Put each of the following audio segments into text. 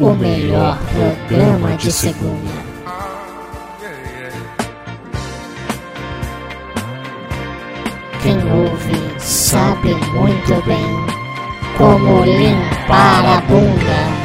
o melhor programa de segunda. Quem ouve sabe muito bem como limpar a bunda.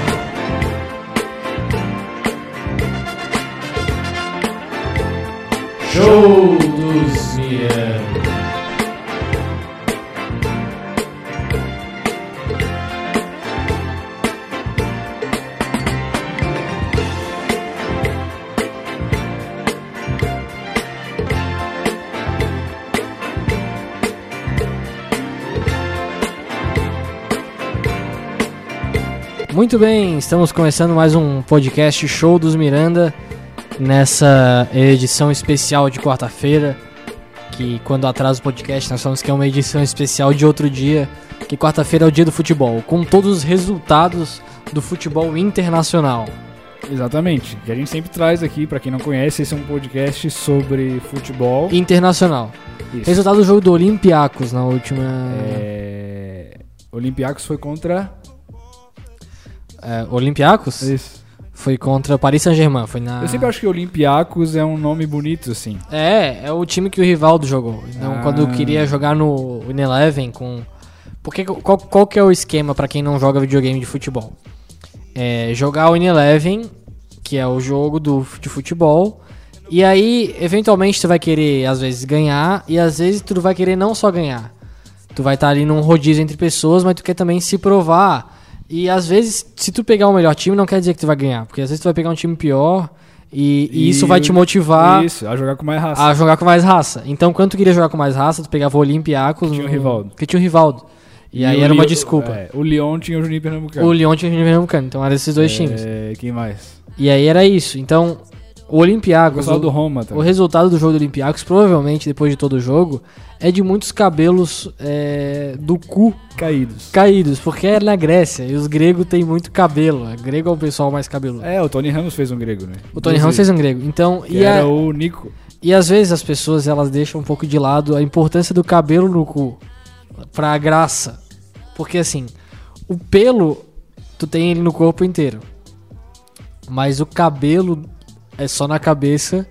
Muito bem, estamos começando mais um podcast Show dos Miranda nessa edição especial de quarta-feira. Que quando atrasa o podcast, nós falamos que é uma edição especial de outro dia, que quarta-feira é o dia do futebol, com todos os resultados do futebol internacional. Exatamente. Que a gente sempre traz aqui, pra quem não conhece, esse é um podcast sobre futebol. Internacional. Isso. Resultado do jogo do Olympiacos na última. É... Olympiacos foi contra. É, Olympiacos? Isso. Foi contra Paris Saint-Germain. Foi na. Eu sempre acho que Olympiacos é um nome bonito, assim. É, é o time que o Rivaldo jogou. Então, Ah. quando eu queria jogar no Eleven com. Porque qual, qual que é o esquema pra quem não joga videogame de futebol? É jogar o Eleven, que é o jogo do, de futebol. E aí, eventualmente, tu vai querer, às vezes, ganhar. E às vezes, tu vai querer não só ganhar. Tu vai estar ali num rodízio entre pessoas, mas tu quer também se provar. E às vezes, se tu pegar o melhor time, não quer dizer que tu vai ganhar. Porque às vezes tu vai pegar um time pior. E, e isso vai te motivar Isso, a jogar com mais raça. a jogar com mais raça. Então, quando tu queria jogar com mais raça, tu pegava o Olympiacos. Tinha o Rivaldo. Que tinha o Rivaldo. E, aí o era uma Lyon- desculpa. é, o Lyon tinha o Juninho Pernambucano. O Lyon tinha o Juninho Pernambucano. Então, eram esses dois times. É, quem mais? E aí era isso. Então, o Olympiacos. O, do Roma o resultado do jogo do Olympiacos, provavelmente, depois de todo o jogo, é de muitos cabelos é, do cu Caídos. caídos. Porque é na Grécia. E os gregos têm muito cabelo. O grego é o pessoal mais cabeludo. É, o Tony Ramos fez um grego, né? O Tony Ramos fez um grego. Então, Que e a- era o Nico. E às vezes as pessoas elas deixam um pouco de lado a importância do cabelo no cu pra graça. Porque assim, o pelo tu tem ele no corpo inteiro. Mas o cabelo é só na cabeça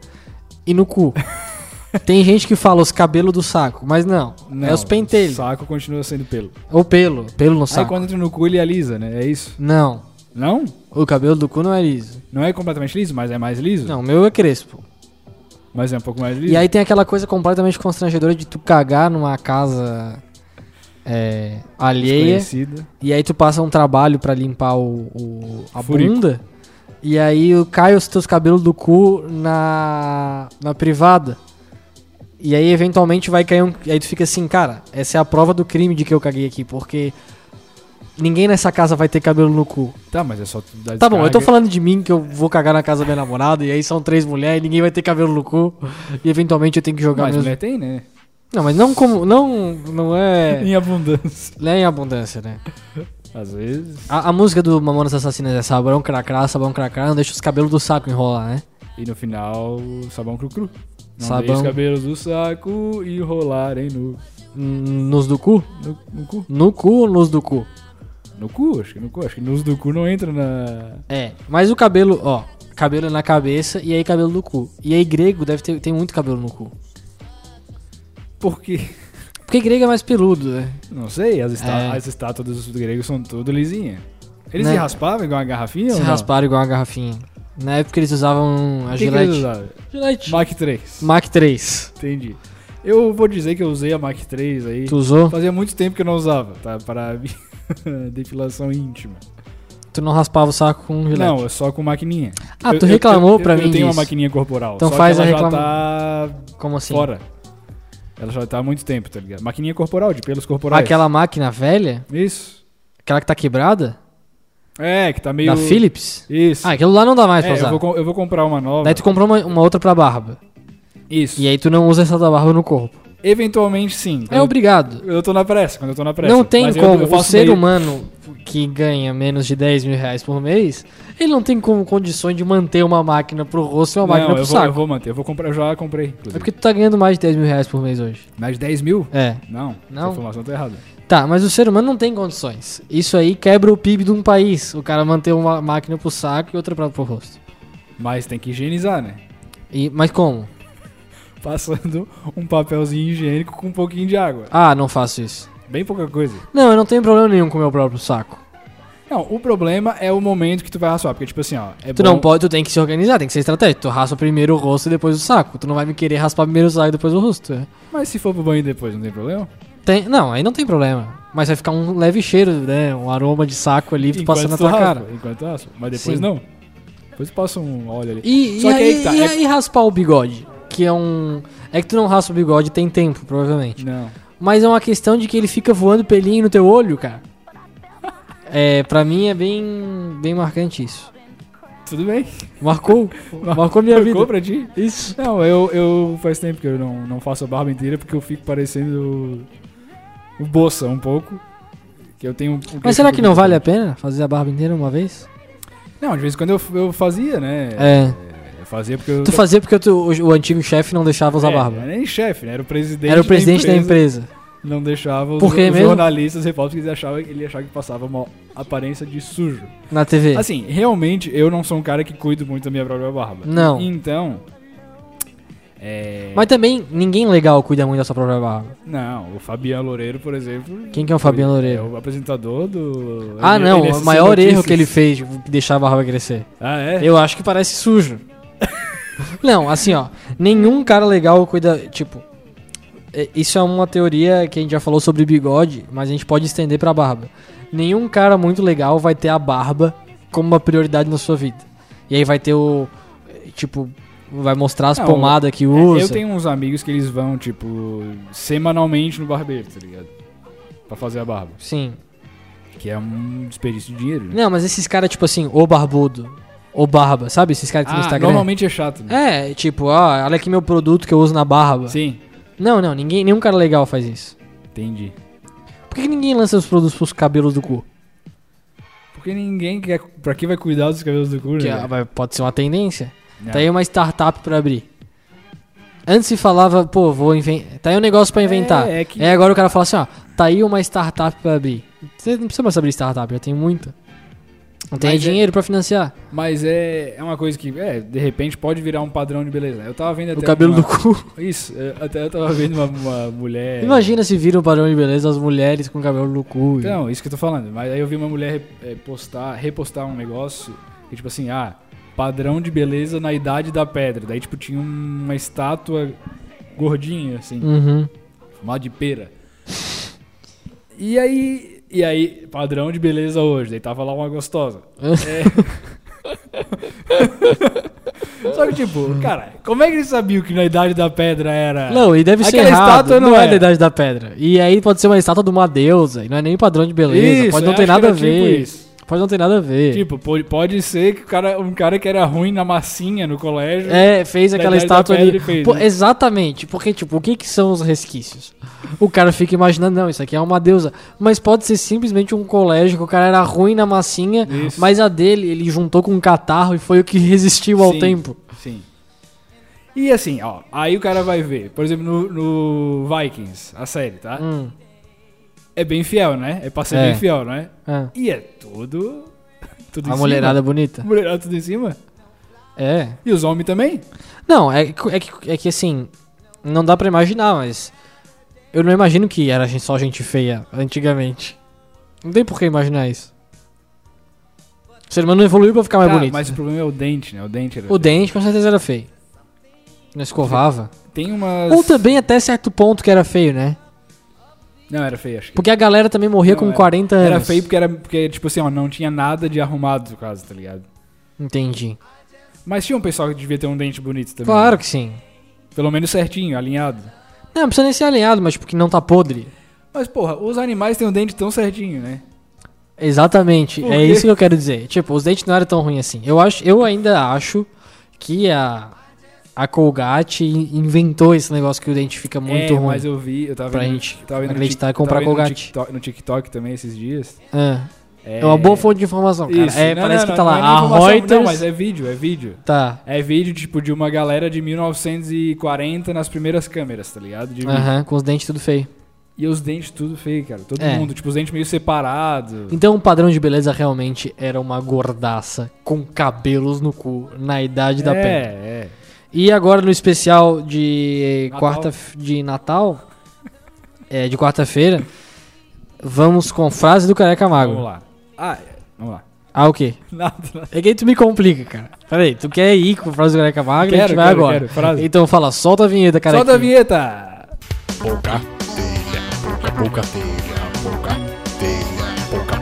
e no cu. tem gente que fala os cabelos do saco, mas não, Não, é os pentelhos. O saco continua sendo pelo. É o pelo, pelo no Aí saco. quando entra no cu ele alisa, né? É isso? Não, Não? o cabelo do cu não é liso. Não é completamente liso, mas é mais liso? Não, o meu é crespo. Mas é um pouco mais liso? E aí tem aquela coisa completamente constrangedora de tu cagar numa casa é, alheia e aí tu passa um trabalho pra limpar o, o- a Furico. bunda e aí o- cai os teus cabelos do cu na, na privada. E aí eventualmente vai cair um. Aí tu fica assim, cara, essa é a prova do crime de que eu caguei aqui, porque ninguém nessa casa vai ter cabelo no cu. Tá, mas é só tu dar Tá bom, eu tô falando de mim que eu vou cagar na casa da minha namorada e aí são três mulheres e ninguém vai ter cabelo no cu. E eventualmente eu tenho que jogar Mas mesmo. mulher tem, né? Não, mas não como. Não, não é. Em abundância. Não é em abundância, né? Às vezes. A, a música do Mamonas Assassinas é sabão cracrá, sabão cracrá, não deixa os cabelos do saco enrolar, né? E no final, sabão cru-cru. Não Sabão- deixe os cabelos do saco e rolarem no, N- Nos do cu? no, no cu. No cu ou nos do cu? No cu, acho que no cu. Acho que nos do cu não entra na... É, mas o cabelo, ó, cabelo na cabeça e aí cabelo no cu. E aí grego deve ter tem muito cabelo no cu. Por quê? Porque grego é mais peludo, né? Não sei, as, está- É. as estátuas dos gregos são tudo lisinhas. Eles Né? se raspavam igual uma garrafinha Se ou não? rasparam igual uma garrafinha. Na época eles usavam a O que que eles Gillette. usavam? Gillette. Mach 3. Mach 3. Entendi. Eu vou dizer que eu usei a Mach 3 aí. Tu usou? Fazia muito tempo que eu não usava, tá? Para depilação íntima. Tu não raspava o saco com Gillette? Não, é só com maquininha. Ah, Eu- tu eu- reclamou eu, pra eu, mim Eu tenho uma disso. maquininha corporal. Então só faz que a ela reclama- já tá Como assim? fora. Ela já tá há muito tempo, tá ligado? Maquininha corporal, de pelos corporais. Aquela máquina velha? Isso. Aquela que tá quebrada? É, que tá meio... Da Philips? Isso. Ah, aquilo lá não dá mais É, pra eu usar. vou, com- eu vou comprar uma nova. Daí tu comprou uma, uma outra pra barba. Isso. E aí tu não usa essa da barba no corpo. Eventualmente, sim. É obrigado. Eu tô na pressa, quando eu tô na pressa. Não tem Mas eu- como. eu o faço ser meio- humano que ganha menos de 10 mil reais por mês, ele não tem como condições de manter uma máquina pro rosto e uma Não, máquina eu pro vou, saco. eu vou manter. Eu vou comprar, eu já comprei. É inclusive. porque tu tá ganhando mais de 10 mil reais por mês hoje. Mais de 10 mil? É. Não, Não? essa informação tá errada. Tá, mas o ser humano não tem condições. Isso aí quebra o PIB de um país. O cara manter uma máquina pro saco e outra pra, pro rosto. Mas tem que higienizar, né? E, mas como? Passando um papelzinho higiênico com um pouquinho de água. Ah, não faço isso. Bem pouca coisa. Não, eu não tenho problema nenhum com o meu próprio saco. Não, o problema é o momento que tu vai raspar. Porque, tipo assim, ó. É Tu bom- não pode, tu tem que se organizar, tem que ser estratégico. Tu raspa primeiro o rosto e depois o saco. Tu não vai me querer raspar primeiro o saco e depois o rosto. é. Mas se for pro banho depois, não tem problema? Tem, não, aí não tem problema. Mas vai ficar um leve cheiro, né? Um aroma de saco ali passando na tu tua raspa, cara. Enquanto raspa. Mas depois Sim. não. Depois passa um óleo ali. E, Só e que aí aí, tá, e é- aí raspar o bigode? Que é um. É que tu não raspa o bigode tem tempo, provavelmente. Não. Mas é uma questão de que ele fica voando pelinho no teu olho, cara. É, pra mim é bem, bem marcante isso. Tudo bem. Marcou, marcou minha Marcou vida. pra ti? Isso. Não, eu, eu faz tempo que eu não, não faço a barba inteira porque eu fico parecendo o Bossa um pouco. Que eu tenho um Mas será que não vale a pena fazer a barba inteira uma vez? Não, de vez em quando eu, eu fazia, né? É. Fazia porque eu. Tu fazia porque o, teu- o, o antigo chefe não deixava usar É, barba. Não era nem chefe, né? Era o presidente. Era o presidente da empresa. Não deixava os, Por quê os mesmo? jornalistas, os repórteres, achavam, ele achava que passava uma aparência de sujo. Na TV. Assim, realmente, eu não sou um cara que cuido muito da minha própria barba. Não. Então. É. Mas também ninguém legal cuida muito da sua própria barba. Não, o Fabiano Loureiro, por exemplo. Quem que é o Fabiano É Loureiro? o apresentador do. Ah, Ele- não. ele O assiste maior notícias. erro que ele fez de deixar a barba crescer. Ah, é? Eu acho que parece sujo. Não, assim, ó. Nenhum cara legal cuida. Tipo. é- Isso é uma teoria que a gente já falou sobre bigode, mas a gente pode estender pra barba. Nenhum cara muito legal vai ter a barba como uma prioridade na sua vida. E aí vai ter o. é, Tipo. Vai mostrar as Não, pomadas que É, usa. Eu tenho uns amigos que eles vão, tipo, semanalmente no barbeiro, tá ligado? Pra fazer a barba. Sim. Que é um desperdício de dinheiro. né? Não, mas esses caras, tipo assim, o barbudo, o barba, sabe? Esses caras que tem no Ah, Instagram. normalmente é chato, né? É, tipo, ó, olha aqui meu produto que eu uso na barba. Sim. Não, não, ninguém, nenhum cara legal faz isso. Entendi. Por que, que ninguém lança os produtos pros cabelos do cu? Porque ninguém quer. Pra que vai cuidar dos cabelos do cu, Que né? ah, vai- pode ser uma tendência. Não. Tá aí uma startup pra abrir. Antes se falava, pô, vou inventar. Tá aí um negócio pra inventar. É, é que- Aí agora o cara fala assim, ó, tá aí uma startup pra abrir. Você não precisa mais abrir startup, já tem muita. Não tem Mas é- dinheiro pra financiar. Mas é, é uma coisa que, é, de repente pode virar um padrão de beleza. Eu tava vendo até. O cabelo uma- do cu. Isso, é, até eu tava vendo uma, uma mulher. Imagina se vira um padrão de beleza as mulheres com cabelo do cu. Então, isso que eu tô falando. Mas aí eu vi uma mulher é, postar, repostar um negócio que, tipo assim, ah, padrão de beleza na idade da pedra. Daí, tipo, tinha uma estátua gordinha, assim, Uhum. chamada de pera. E aí, e aí, padrão de beleza hoje. Daí tava lá uma gostosa. É. Só que, tipo, cara, como é que ele sabia que na idade da pedra era. Não, e deve ser Aquela errado. estátua não não é da Idade da Pedra. E aí pode ser uma estátua de uma deusa, e não é nem padrão de beleza. Isso, pode não ter nada a tipo ver. isso. Pode não ter nada a ver. Tipo, pode, pode ser que o cara, um cara que era ruim na massinha no colégio. é, fez aquela estátua ali. fez, Pô, né? Exatamente, porque, tipo, o que, que são os resquícios? O cara fica imaginando, não, isso aqui é uma deusa. Mas pode ser simplesmente um colégio que o cara era ruim na massinha, Isso. mas a dele ele juntou com um catarro e foi o que resistiu ao Sim. tempo. Sim. E assim, ó, aí o cara vai ver, por exemplo, no, no Vikings, a série, tá? Hum, É bem fiel, né? É pra ser É. bem fiel, né? é. E é tudo. Tudo A mulherada cima. bonita. Mulherada tudo em cima. É. E os homens também. Não, é, que- é, que, é que assim, não dá pra imaginar, mas eu não imagino que era só gente feia antigamente. Não tem por que imaginar isso. O ser humano não evoluiu pra ficar mais Tá, bonito. mas o problema é o dente, né? O dente era O feio. dente com certeza era feio. Não escovava. Tem umas. Ou também até certo ponto que era feio, né? Não, era feio, acho que. Porque a galera também morria Não, com era- 40 anos. Era feio porque era. Porque, tipo assim, ó, não tinha nada de arrumado no caso, tá ligado? Entendi. Mas tinha um pessoal que devia ter um dente bonito também. Claro que sim. Pelo menos certinho, alinhado. Não, não precisa nem ser alinhado, mas tipo que não tá podre. Mas, porra, os animais têm um dente tão certinho, né? Exatamente, Por é quê? isso que eu quero dizer. Tipo, os dentes não eram tão ruins assim. Eu, acho, eu ainda acho que a, a Colgate in- inventou esse negócio que o dente fica muito é, ruim. mas eu vi, eu tava Pra vendo, gente tava acreditar e comprar vendo no Colgate. TikTok, no TikTok também esses dias. É. É uma boa fonte de informação, cara. Isso. É, Não, parece não, que tá não, lá. não é a Reuters. Não, mas é vídeo, é vídeo. Tá. É vídeo, tipo, de uma galera de 1940 nas primeiras câmeras, tá ligado? De vídeo. Aham, com os dentes tudo feio. E os dentes tudo feio, cara. Todo É. mundo, tipo, os dentes meio separados. Então o padrão de beleza realmente era uma gordaça com cabelos no cu na idade da é, pedra. é. E agora no especial de Natal. quarta de Natal, é, de quarta-feira, vamos com frase do Careca Mago. Vamos lá. Ah, é, vamos lá. Ah, o quê? Nada, nada. É que aí tu me complica, cara. Peraí, tu quer ir com frase do Careca Mago? a Quero, gente vai quero, agora. quero. Frase. Então fala, solta a vinheta, cara. Solta a vinheta! Pouca telha, pouca, pouca telha, pouca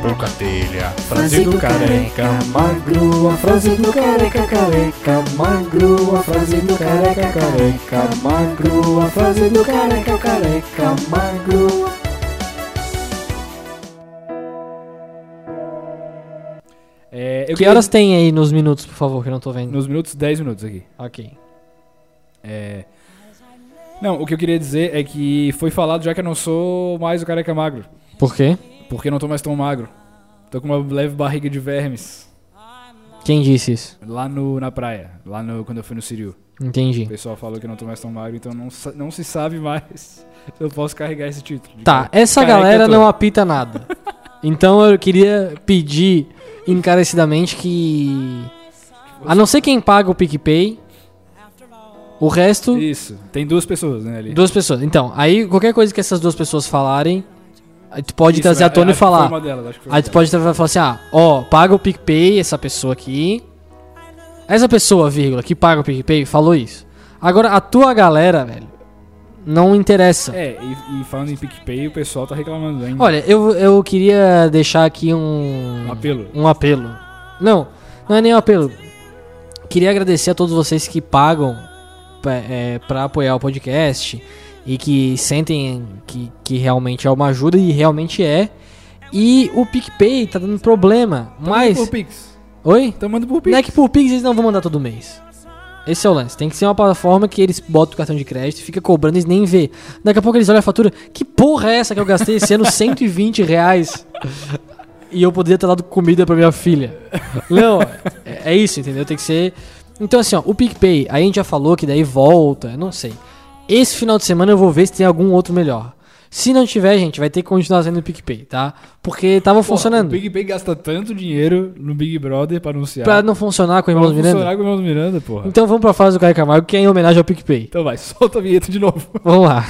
telha, pouca, pouca telha. Frase do careca magro, a frase do careca careca magro, a frase do careca careca magro, a frase do careca careca magro. É, eu Que queria- horas tem aí nos minutos, por favor, que eu não tô vendo? Nos minutos, 10 minutos aqui. Ok. É... Não, o que eu queria dizer é que foi falado já que eu não sou mais o careca magro. Por quê? Porque eu não tô mais tão magro. Tô com uma leve barriga de vermes. Quem disse isso? Lá no, na praia. Lá no, quando eu fui no Siriu. Entendi. O pessoal falou que eu não tô mais tão magro, então não, não se sabe mais se eu posso carregar esse título. Tá, essa galera não apita nada. Então eu queria pedir encarecidamente que. A não ser quem paga o PicPay, o resto. Isso. Tem duas pessoas, né, ali. Duas pessoas. Então, aí qualquer coisa que essas duas pessoas falarem, aí tu pode Isso, trazer é- à tona e acho que foi falar. Aí tu uma pode falar assim, ah, ó, paga o PicPay, essa pessoa aqui. Essa pessoa, vírgula, que paga o PicPay, falou isso. Agora, a tua galera, velho, não interessa. É, e, e falando em PicPay, o pessoal tá reclamando ainda. Olha, eu, eu queria deixar aqui um... Um apelo. Um apelo. Não, não é nem um apelo. Queria agradecer a todos vocês que pagam é, pra apoiar o podcast e que sentem que, que realmente é uma ajuda e realmente é. E o PicPay tá dando problema, Tá mas... por Pix. Oi? Tá mandando por Pix. Não é que por Pix eles não vão mandar todo mês. Esse é o lance. Tem que ser uma plataforma que eles botam o cartão de crédito e fica cobrando, eles nem vê. Daqui a pouco eles olham a fatura. Que porra é essa que eu gastei esse ano 120 reais? E eu poderia ter dado comida pra minha filha. Não, é, é isso, entendeu? Tem que ser. Então, assim, ó, o PicPay, aí a gente já falou que daí volta, não sei. Esse final de semana eu vou ver se tem algum outro melhor. Se não tiver, gente, vai ter que continuar sendo o PicPay, tá? Porque tava Porra, funcionando. O PicPay gasta tanto dinheiro no Big Brother pra anunciar. Pra não funcionar com o Pra Irmãos não Miranda. funcionar com o Irmãos Miranda, porra. Então vamos pra fase do Caio Camargo, que é em homenagem ao PicPay. Então vai, solta a vinheta de novo. Vamos lá.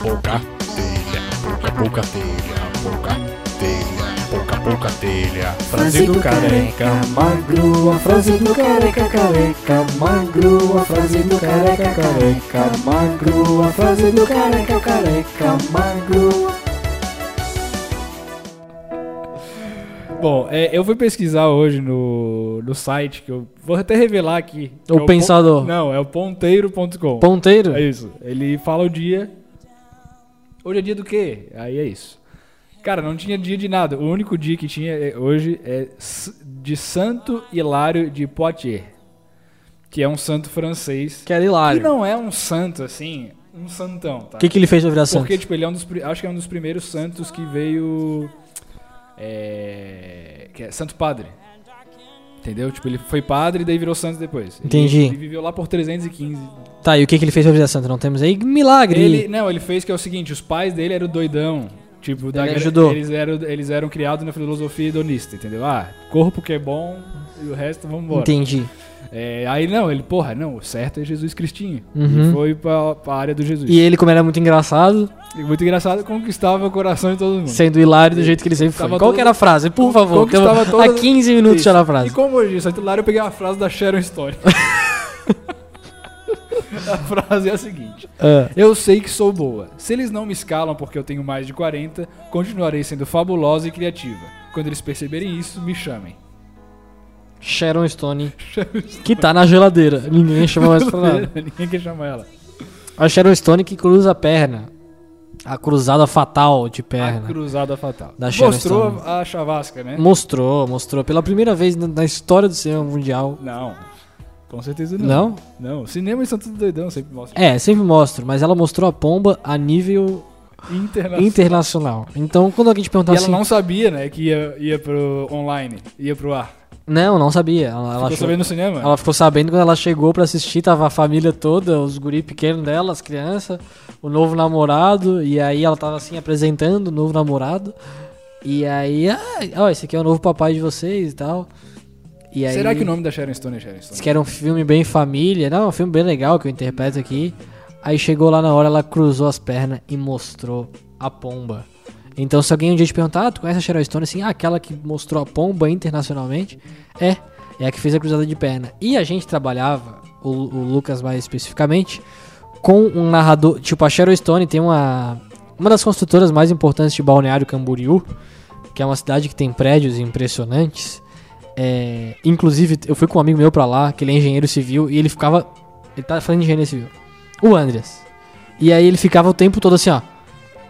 Pouca telha, pouca, pouca telha, pouca telha, pouca, pouca telha. Frase do careca magro, a frase do careca careca magro, a frase do careca careca magro, a frase do careca careca magro. Bom, é, eu fui pesquisar hoje no, no site que eu vou até revelar aqui. O é Pensador. Não, é o ponteiro.com. Ponteiro? É isso. Ele fala o dia. Hoje é dia do quê? Aí é isso. Cara, não tinha dia de nada. O único dia que tinha é- hoje é de Santo Hilário de Poitiers. Que é um santo francês. Que era Que hilário. não é um santo, assim, um santão, tá? O que, que ele fez pra virar santo? Porque, tipo, ele é um dos. Acho que é um dos primeiros santos que veio. É. Que é Santo Padre. Entendeu? Tipo, ele foi padre e daí virou santo depois. Ele- Entendi. Ele, viveu lá por 315 Tá, e o que, que ele fez pra virar santo? Não temos aí milagre. ele, não, ele fez que é o seguinte, os pais dele eram doidão. Tipo, da, ajudou. Eles eram, eles eram criados na filosofia hedonista, entendeu? Ah, corpo que é bom e o resto vamos embora. Entendi. É, aí não, ele, porra, não, o certo é Jesus Cristinho. Uhum. E foi pra, pra área do Jesus. E ele, como era muito engraçado, muito engraçado, conquistava o coração de todo mundo. sendo hilário do jeito que ele sempre foi. Qual todo- que era a frase? Por favor, eu- Conquistava todas- há 15 minutos Isso. já na frase. E como hoje, só lá eu peguei uma frase da Sharon Stone. a frase é a seguinte. Ah, Eu sei que sou boa. Se eles não me escalam porque eu tenho mais de 40, continuarei sendo fabulosa e criativa. Quando eles perceberem isso, me chamem. Sharon Stone, que tá na geladeira. Ninguém chama mais pra nada. Ninguém quer chamar ela. A Sharon Stone que cruza a perna. A cruzada fatal de A perna. cruzada fatal. Da Sharon Mostrou Stone. a chavasca, né? Mostrou, mostrou. Pela primeira vez na história do cinema mundial. Não. Com certeza não. Não? Não. Cinema e Santos Doidão sempre mostra. É, sempre mostro, mas ela mostrou a pomba a nível Internacional. internacional. Então, quando alguém te perguntar E ela assim, não sabia, né, que ia, ia pro online, ia pro ar. Não, não sabia. Ela, ela Ficou achou- sabendo no cinema? Ela ficou sabendo quando ela chegou pra assistir, tava a família toda, os guri pequenos dela, as crianças, o novo namorado, e aí ela tava assim apresentando o novo namorado. E aí, ah, ó, esse aqui é o novo papai de vocês e tal. E aí, Será que o nome da Sharon Stone é Sharon Stone? Disse que era um filme bem família, não, um filme bem legal que eu interpreto aqui. Aí chegou lá na hora, ela cruzou as pernas e mostrou a pomba. Então, se alguém um dia te perguntar, ah, tu conhece a Sharon Stone? Assim, ah, aquela que mostrou a pomba internacionalmente? É, é a que fez a cruzada de perna. E a gente trabalhava, o, o Lucas mais especificamente, com um narrador. Tipo, a Sharon Stone tem uma. Uma das construtoras mais importantes de Balneário Camboriú, que é uma cidade que tem prédios impressionantes. É, inclusive, eu fui com um amigo meu pra lá, que ele é engenheiro civil, e ele ficava. Ele tá falando de engenharia civil. O Andreas. E aí ele ficava o tempo todo assim, ó.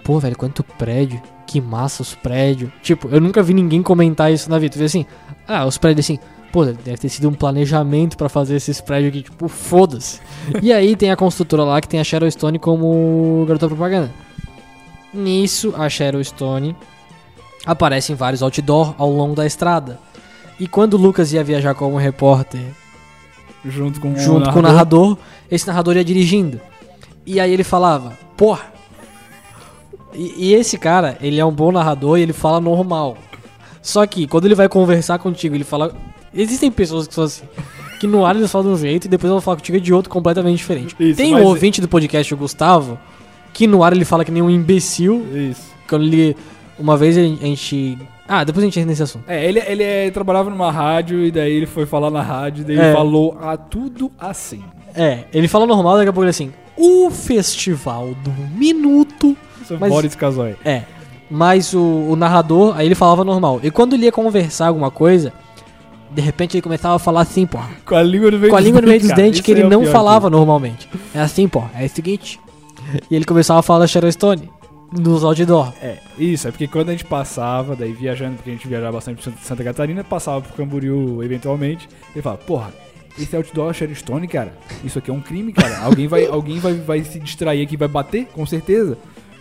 Pô, velho, quanto prédio. Que massa os prédios. Tipo, eu nunca vi ninguém comentar isso na vida. Tu vê assim, ah, os prédios assim. Pô, deve ter sido um planejamento pra fazer esses prédios aqui, tipo, foda-se. e aí tem a construtora lá que tem a Shadow Stone como garota propaganda. Nisso, a Shadow Stone aparece em vários outdoor ao longo da estrada. E quando o Lucas ia viajar como repórter Junto com junto com o narrador, esse narrador ia dirigindo. E aí ele falava, porra. E, e esse cara, ele é um bom narrador e ele fala normal. Só que quando ele vai conversar contigo, ele fala. Existem pessoas que são assim. Que no ar eles falam de um jeito e depois vão falar contigo de outro completamente diferente. Isso, Tem um ouvinte do podcast, o Gustavo, que no ar ele fala que nem um imbecil. Isso. Quando ele. Uma vez a gente. Ah, depois a gente entra nesse assunto. É, ele, ele é- trabalhava numa rádio e daí ele foi falar na rádio e daí É. ele falou a tudo assim. É, ele fala normal, daqui a pouco ele é assim. O festival do minuto. Isso é Mas- Boris Casoy. É. Mas o, o narrador, aí ele falava normal. E quando ele ia conversar alguma coisa, de repente ele começava a falar assim, pô. Com a língua no meio Com a língua no meio dos dentes, que ele é não falava normalmente. É assim, pô. É o seguinte. E ele começava a falar da Sharon Stone. Nos outdoor. É, isso, é porque quando a gente passava, daí viajando, porque a gente viajava bastante pra Santa Catarina, passava pro Camboriú eventualmente, ele falava, porra, esse outdoor é Sharon Stone, cara, isso aqui é um crime, cara. Alguém vai, alguém vai, vai se distrair aqui, vai bater, com certeza.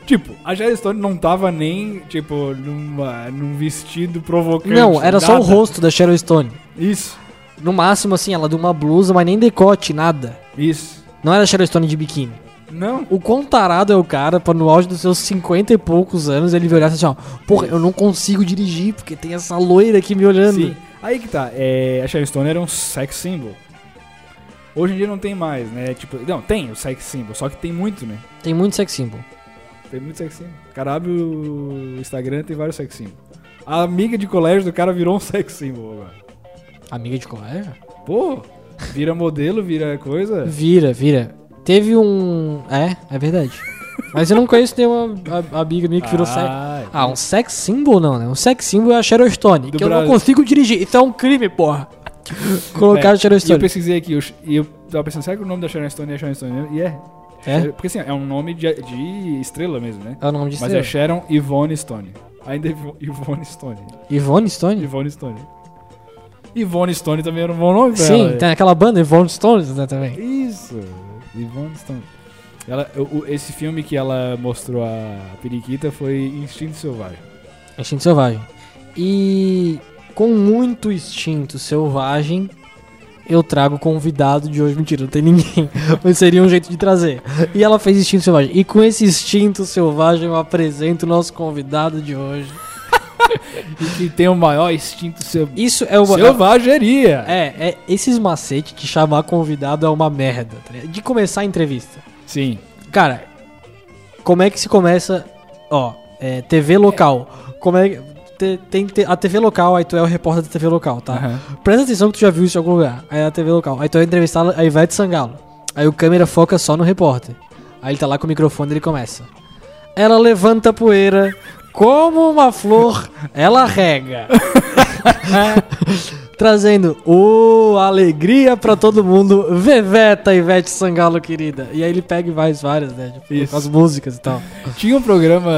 Tipo, a Sharon Stone não tava nem, tipo, numa, num vestido provocante. Não, era só o nada. rosto da Sharon Stone. Isso, No máximo, assim, ela de uma blusa, mas nem decote, nada. isso. Não era Sharon Stone de biquíni. Não, O quão tarado é o cara pra no auge dos seus 50 e poucos anos ele olhar assim, ó, porra, eu não consigo dirigir porque tem essa loira aqui me olhando. Sim. Aí que tá. É, a Sharon Stone era um sex symbol. Hoje em dia não tem mais, né? Tipo, não, tem o sex symbol, só que tem muito, né? Tem muito sex symbol. Tem muito sex symbol. O cara abre o Instagram tem vários sex symbol. A amiga de colégio do cara virou um sex symbol agora. Amiga de colégio? Pô, vira modelo, vira coisa. Vira, vira. Teve um. É, é verdade. Mas eu não conheço nenhuma a- amiga minha que virou sex. Ah, Ah, um sex symbol não, né? Um sex symbol é a Stone, Do que eu não Brasil. consigo dirigir. Isso é um crime, porra. Colocar É, a Sharon E eu Stone. pesquisei aqui, eu, e eu tava pensando, será que o nome da Sharon Stone é Sharon Stone? mesmo? E é. É? Porque assim, é um nome de, de estrela mesmo, né? É o nome de Mas estrela. é Sharon Yvonne Stone. Ainda é Ivo- Yvonne Stone. Ivone Stone? Yvonne Stone. Yvonne Stone também era um bom nome pra Sim, ela. tem aquela banda Ivone Stone né, também. Isso, Ela, o- esse filme que ela mostrou a periquita foi Instinto Selvagem. Instinto Selvagem. E com muito instinto selvagem, eu trago convidado de hoje. Mentira, não tem ninguém. Mas seria um jeito de trazer. E ela fez instinto selvagem. E com esse instinto selvagem, eu apresento o nosso convidado de hoje. E que tem o maior instinto seu... Isso é uma. selvageria. É, é, esses macetes de chamar convidado é uma merda. tá? De começar a entrevista. Sim. Cara, como é que se começa. Ó, é, TV local. Como é que. te- Tem ter a TV local, aí tu é o repórter da TV local, tá? Aham. Presta atenção que tu já viu isso em algum lugar. Aí é a TV local. Aí tu vai entrevistar a Ivete Sangalo. Aí o câmera foca só no repórter. Aí ele tá lá com o microfone e ele começa. Ela levanta a poeira como uma flor, ela rega. Trazendo o alegria pra todo mundo. Veveta Ivete Sangalo, querida. E aí ele pega e faz várias, né? Tipo, com as músicas e tal. Tinha um programa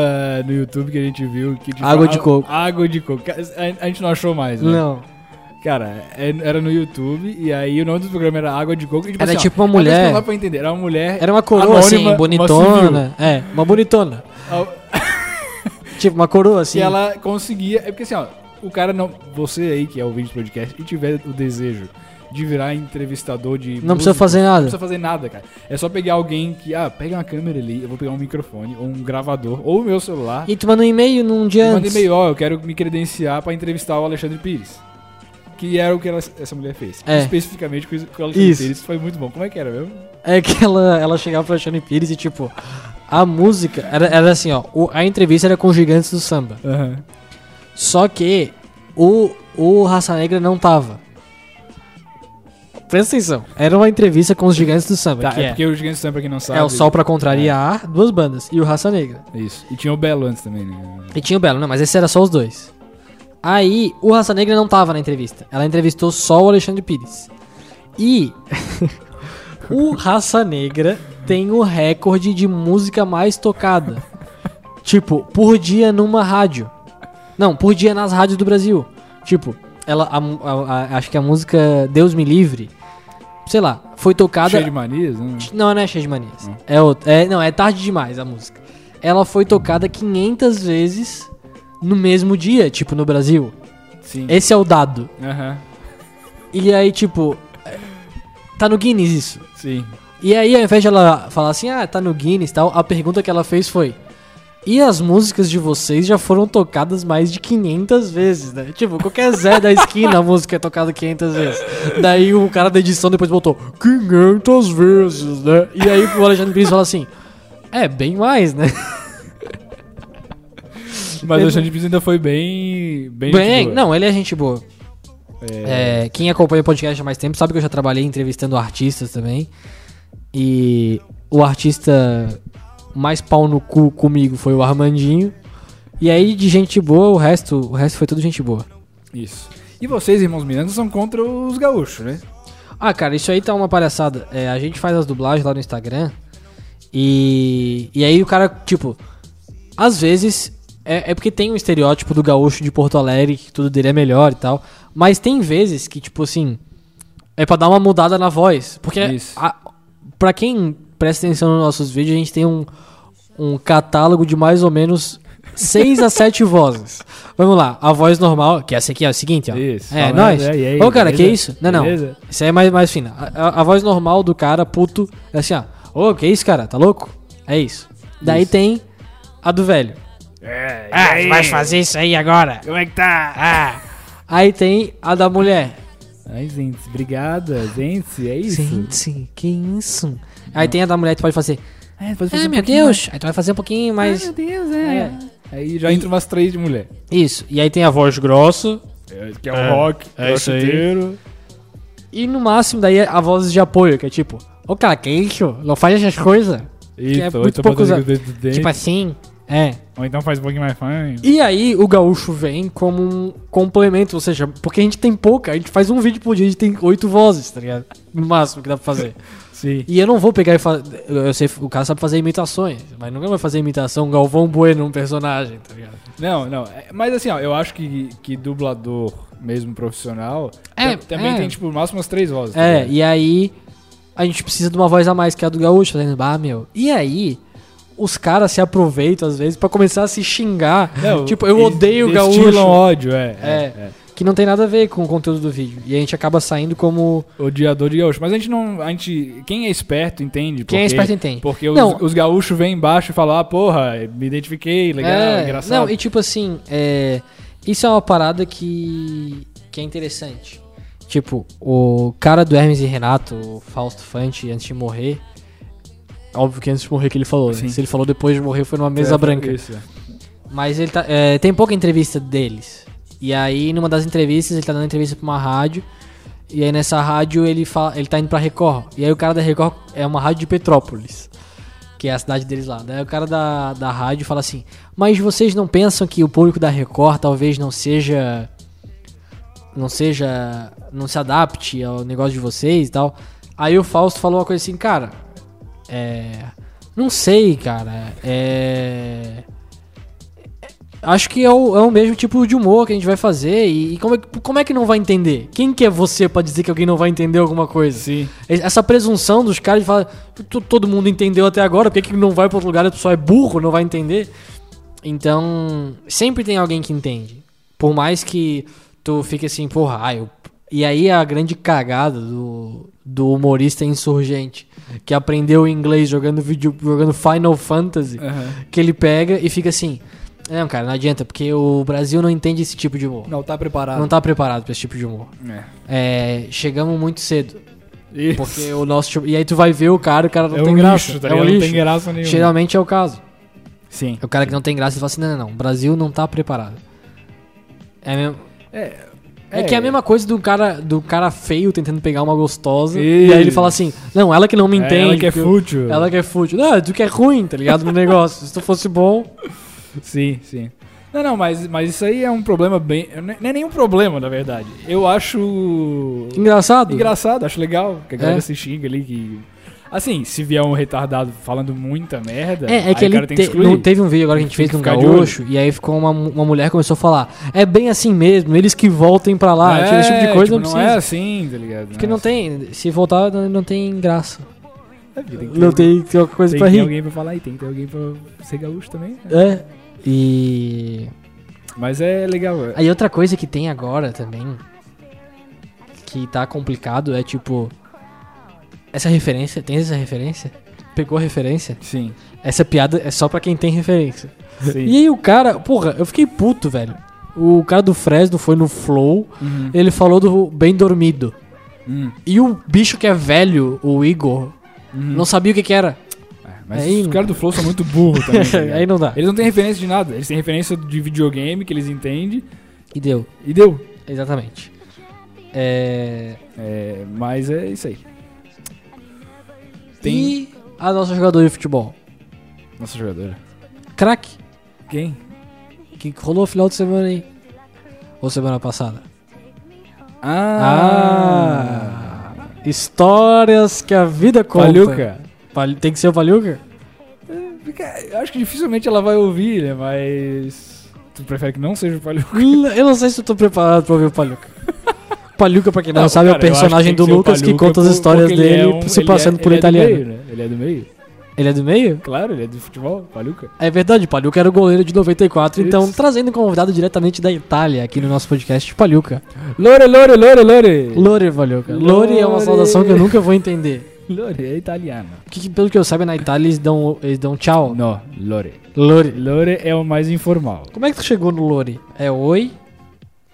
no YouTube que a gente viu que... tipo, Água de coco. Água de coco. A, a gente não achou mais, né? Não. Cara, é- era no YouTube e aí o nome do programa era Água de Coco. E, Era assim, tipo uma mulher- Não dá pra entender. Era uma mulher. Era uma coroa anônima, assim, uma bonitona. É, uma bonitona. Tipo, uma coroa assim. E ela conseguia. É porque assim, ó. o cara não. Você aí que é o vídeo podcast e tiver o desejo de virar entrevistador de. Não precisa fazer Não nada. precisa fazer nada, cara. É só pegar alguém que. Ah, pega uma câmera ali, eu vou pegar um microfone, ou um gravador, ou o meu celular. E tu manda um e-mail num dia E manda antes. e-mail, ó, eu quero me credenciar pra entrevistar o Alexandre Pires. Que era o que ela- essa mulher fez. É. Especificamente com o Alexandre Isso. Pires. Foi muito bom. Como é que era mesmo? É que ela, ela chegava pro Alexandre Pires e, tipo, a música era, era assim, ó. o- a entrevista era com os gigantes do samba. Aham. Só que o, o Raça Negra não tava. Presta atenção. Era uma entrevista com os gigantes do samba. Tá, que é é, porque o Gigante Sam, pra quem não sabe. é o Sol pra Contrariar, duas bandas. E o Raça Negra. Isso. E tinha o Belo antes também, né? E tinha o Belo, não, mas esse era só os dois. Aí, o Raça Negra não tava na entrevista. Ela entrevistou só o Alexandre Pires. E o Raça Negra tem o recorde de música mais tocada. tipo, por dia numa rádio. Não, por dia nas rádios do Brasil. Tipo, ela a a- a- acho que a música Deus me livre, sei lá, foi tocada Cheio de manias, né? não, não é cheio de manias. É outra. É, não, é tarde demais a música. Ela foi tocada 500 vezes no mesmo dia, tipo, no Brasil. Sim. Esse é o dado. Aham. E aí, tipo, é, tá no Guinness isso. Sim. E aí, ao invés de ela falar assim, ah, tá no Guinness e tal, a pergunta que ela fez foi: E as músicas de vocês já foram tocadas mais de 500 vezes, né? Tipo, qualquer Zé da esquina a música é tocada 500 vezes. Daí o cara da edição depois botou 500 vezes, né? E aí o Alexandre Pires fala assim: É, bem mais, né? Mas o Alexandre Pires ainda foi bem. Bem. Bem, não, ele é gente boa. É, É, quem acompanha o podcast há mais tempo sabe que eu já trabalhei entrevistando artistas também. E o artista mais pau no cu comigo foi o Armandinho. E aí, de gente boa, o resto, o resto foi tudo gente boa. Isso. E vocês, irmãos Miranda, são contra os gaúchos, né? Ah, cara, isso aí tá uma palhaçada. É, a gente faz as dublagens lá no Instagram. E. E aí o cara, tipo. Às vezes. É, é porque tem um estereótipo do gaúcho de Porto Alegre, que tudo dele é melhor e tal. Mas tem vezes que, tipo assim. É pra dar uma mudada na voz. Porque, a, pra quem presta atenção nos nossos vídeos, a gente tem um, um catálogo de mais ou menos 6 a 7 vozes. Vamos lá, a voz normal, que essa aqui é o seguinte, ó. Isso. É, nós. aí, Ô, cara, que beleza? isso? Não, não. Beleza? Isso aí é mais, mais fina. A, a- a voz normal do cara, puto, é assim, ó. Ô, que isso, cara? Tá louco? É isso. Daí Isso. tem a do velho. É, Ah, vai fazer isso aí agora. Como é que tá? Ah. Aí tem a da mulher. Ai, gente, obrigada, gente, é isso. Gente, que isso? Aí tem a da mulher que tu pode fazer. É, pode fazer Ah, um meu Deus. Aí tu vai fazer um pouquinho mais. mais. Ai, meu Deus, é. É. Aí já entra umas três de mulher. Isso. E aí tem a voz grossa. Que é o rock, é isso aí. crossfiteiro. E no máximo daí a voz de apoio, que é tipo, ô cara, que isso? Não faz essas coisas. Isso, é ou muito então pouco usado. dente, Tipo assim, é. Ou então faz um pouquinho mais fã. E aí o gaúcho vem como um complemento, ou seja, porque a gente tem pouca, a gente faz um vídeo por dia, a gente tem oito vozes, tá ligado? No máximo que dá pra fazer. Sim. E eu não vou pegar e fazer. Eu sei, o cara sabe fazer imitações, mas nunca vai fazer imitação Galvão Bueno, um personagem, tá ligado? Não, não. é- Mas assim, ó, eu acho que, que dublador mesmo profissional É, tam- também é. tem, tipo, no máximo umas três vozes. tá É, e aí a gente precisa de uma voz a mais, que é a do gaúcho, tá ligado? Ah, meu. E aí. Os caras se aproveitam às vezes pra começar a se xingar. Não, tipo, eu odeio o gaúcho. Destilam ódio, é, É. é, é. Que não tem nada a ver com o conteúdo do vídeo. E a gente acaba saindo como. Odiador de gaúcho. Mas a gente não. A gente. Quem é esperto entende. Quem é porque- esperto entende. Porque os, Não. os gaúchos vêm embaixo e falam, ah, porra, me identifiquei, legal, É, engraçado. Não, e tipo assim, é, isso é uma parada que, que é interessante. Tipo, o cara do Hermes e Renato, o Fausto Fante, antes de morrer. Óbvio que antes de morrer que ele falou, né? Se ele falou depois de morrer, foi numa mesa É, branca. Isso, é. Mas ele tá. é, tem pouca entrevista deles. E aí, numa das entrevistas, ele tá dando entrevista pra uma rádio. E aí nessa rádio ele fala. Ele tá indo pra Record. E aí o cara da Record é uma rádio de Petrópolis. Que é a cidade deles lá. Daí o cara da, da rádio fala assim: Mas vocês não pensam que o público da Record talvez não seja. Não seja. Não se adapte ao negócio de vocês e tal. Aí o Fausto falou uma coisa assim, cara. É. Não sei, cara. É. Acho que é o, é o mesmo tipo de humor que a gente vai fazer. E, e como, é, que- como é que não vai entender? Quem que é você pra dizer que alguém não vai entender alguma coisa? Sim. Essa presunção dos caras de falar, "To- todo mundo entendeu até agora, por que, que não vai pra outro lugar? A pessoa é burro, não vai entender. Então, sempre tem alguém que entende. Por mais que tu fique assim, porra, ai, eu... e aí é a grande cagada do, do humorista insurgente, que aprendeu inglês jogando vídeo, jogando Final Fantasy, Aham. que ele pega e fica assim, não, cara, não adianta, porque o Brasil não entende esse tipo de humor. Não tá preparado. Não tá preparado pra esse tipo de humor. É. É, chegamos muito cedo. Isso. Porque o nosso tipo- E aí tu vai ver o cara, o cara não é tem um graça. lixo, tá é um ligado? Não lixo. tem graça nenhuma. Geralmente é o caso. Sim. É o cara que não tem graça e fala assim: não, não, não, o Brasil não tá preparado. É, mesmo, É, é, que é a mesma coisa do cara, do cara feio tentando pegar uma gostosa. Isso. E aí ele fala assim: não, ela que não me É, entende. ela que é fútil. Ela que é fútil. Não, tu que é ruim, tá ligado? No negócio. Se tu fosse bom. Sim, sim. Não, não, mas, mas isso aí é um problema bem. Não é nenhum problema, na verdade. Eu acho. Engraçado. Engraçado, acho legal que a galera É. se xinga ali que. Assim, se vier um retardado falando muita merda, É, é que ele tem que te- excluir. não teve um vídeo agora que a gente Tem fez que de olho. Gaúcho, e aí ficou uma, uma mulher começou a falar: é bem assim mesmo, eles que voltem pra lá. é, esse tipo de coisa tipo, não não precisa. é assim, tá ligado? Porque é não assim. tem. Se voltar, não, não tem graça. É, tem que Não tem, tem alguma coisa tem pra que rir. alguém pra falar e tem que ter alguém pra ser gaúcho também. né? É. E. Mas é legal. é. Aí outra coisa que tem agora também. Que tá complicado é tipo. Essa referência, tem essa referência? Pegou a referência? Sim, Essa piada é só pra quem tem referência. sim. E aí o cara, porra, eu fiquei puto, velho. O cara do Fresno foi no Flow, Uhum. ele falou do bem dormido. Hum, E o bicho que é velho, o Igor, uhum. não sabia o que que era. É, mas Aí- os caras do Flow são muito burros também. tá aí não dá. Eles não têm referência de nada. Eles têm referência de videogame que eles entendem E deu. e deu. Exatamente. É... É, mas é isso aí. Tem. E a nossa jogadora de futebol? Nossa jogadora. Crack. Quem? Que rolou final de semana aí. Ou semana passada. Ah! Histórias que a vida conta. Paluca. Pal- Tem que ser o Paluca? Eu acho que dificilmente ela vai ouvir, né? Mas. Tu prefere que não seja o Paluca? Eu não sei se eu tô preparado pra ouvir o Paluca. Paluca, pra quem não, Não, sabe, é o cara, acho que personagem do o Lucas que conta as histórias ele dele é um- se passando é- por ele é italiano. meio, né? Ele é do meio. Ele é do meio? Claro, ele é do futebol, Paluca. É verdade, Paluca era o goleiro de 94, então Isso. trazendo um convidado diretamente da Itália aqui no nosso podcast, Paluca. Lore, Lore, Lore, Lore! Lore, Paluca. Lore é uma Lore. saudação que eu nunca vou entender. Lore é italiano. Que, pelo que eu saiba, na Itália eles dão, eles dão tchau. Não, Lore. Lore. Lore é o mais informal. Como é que tu chegou no Lore? É oi?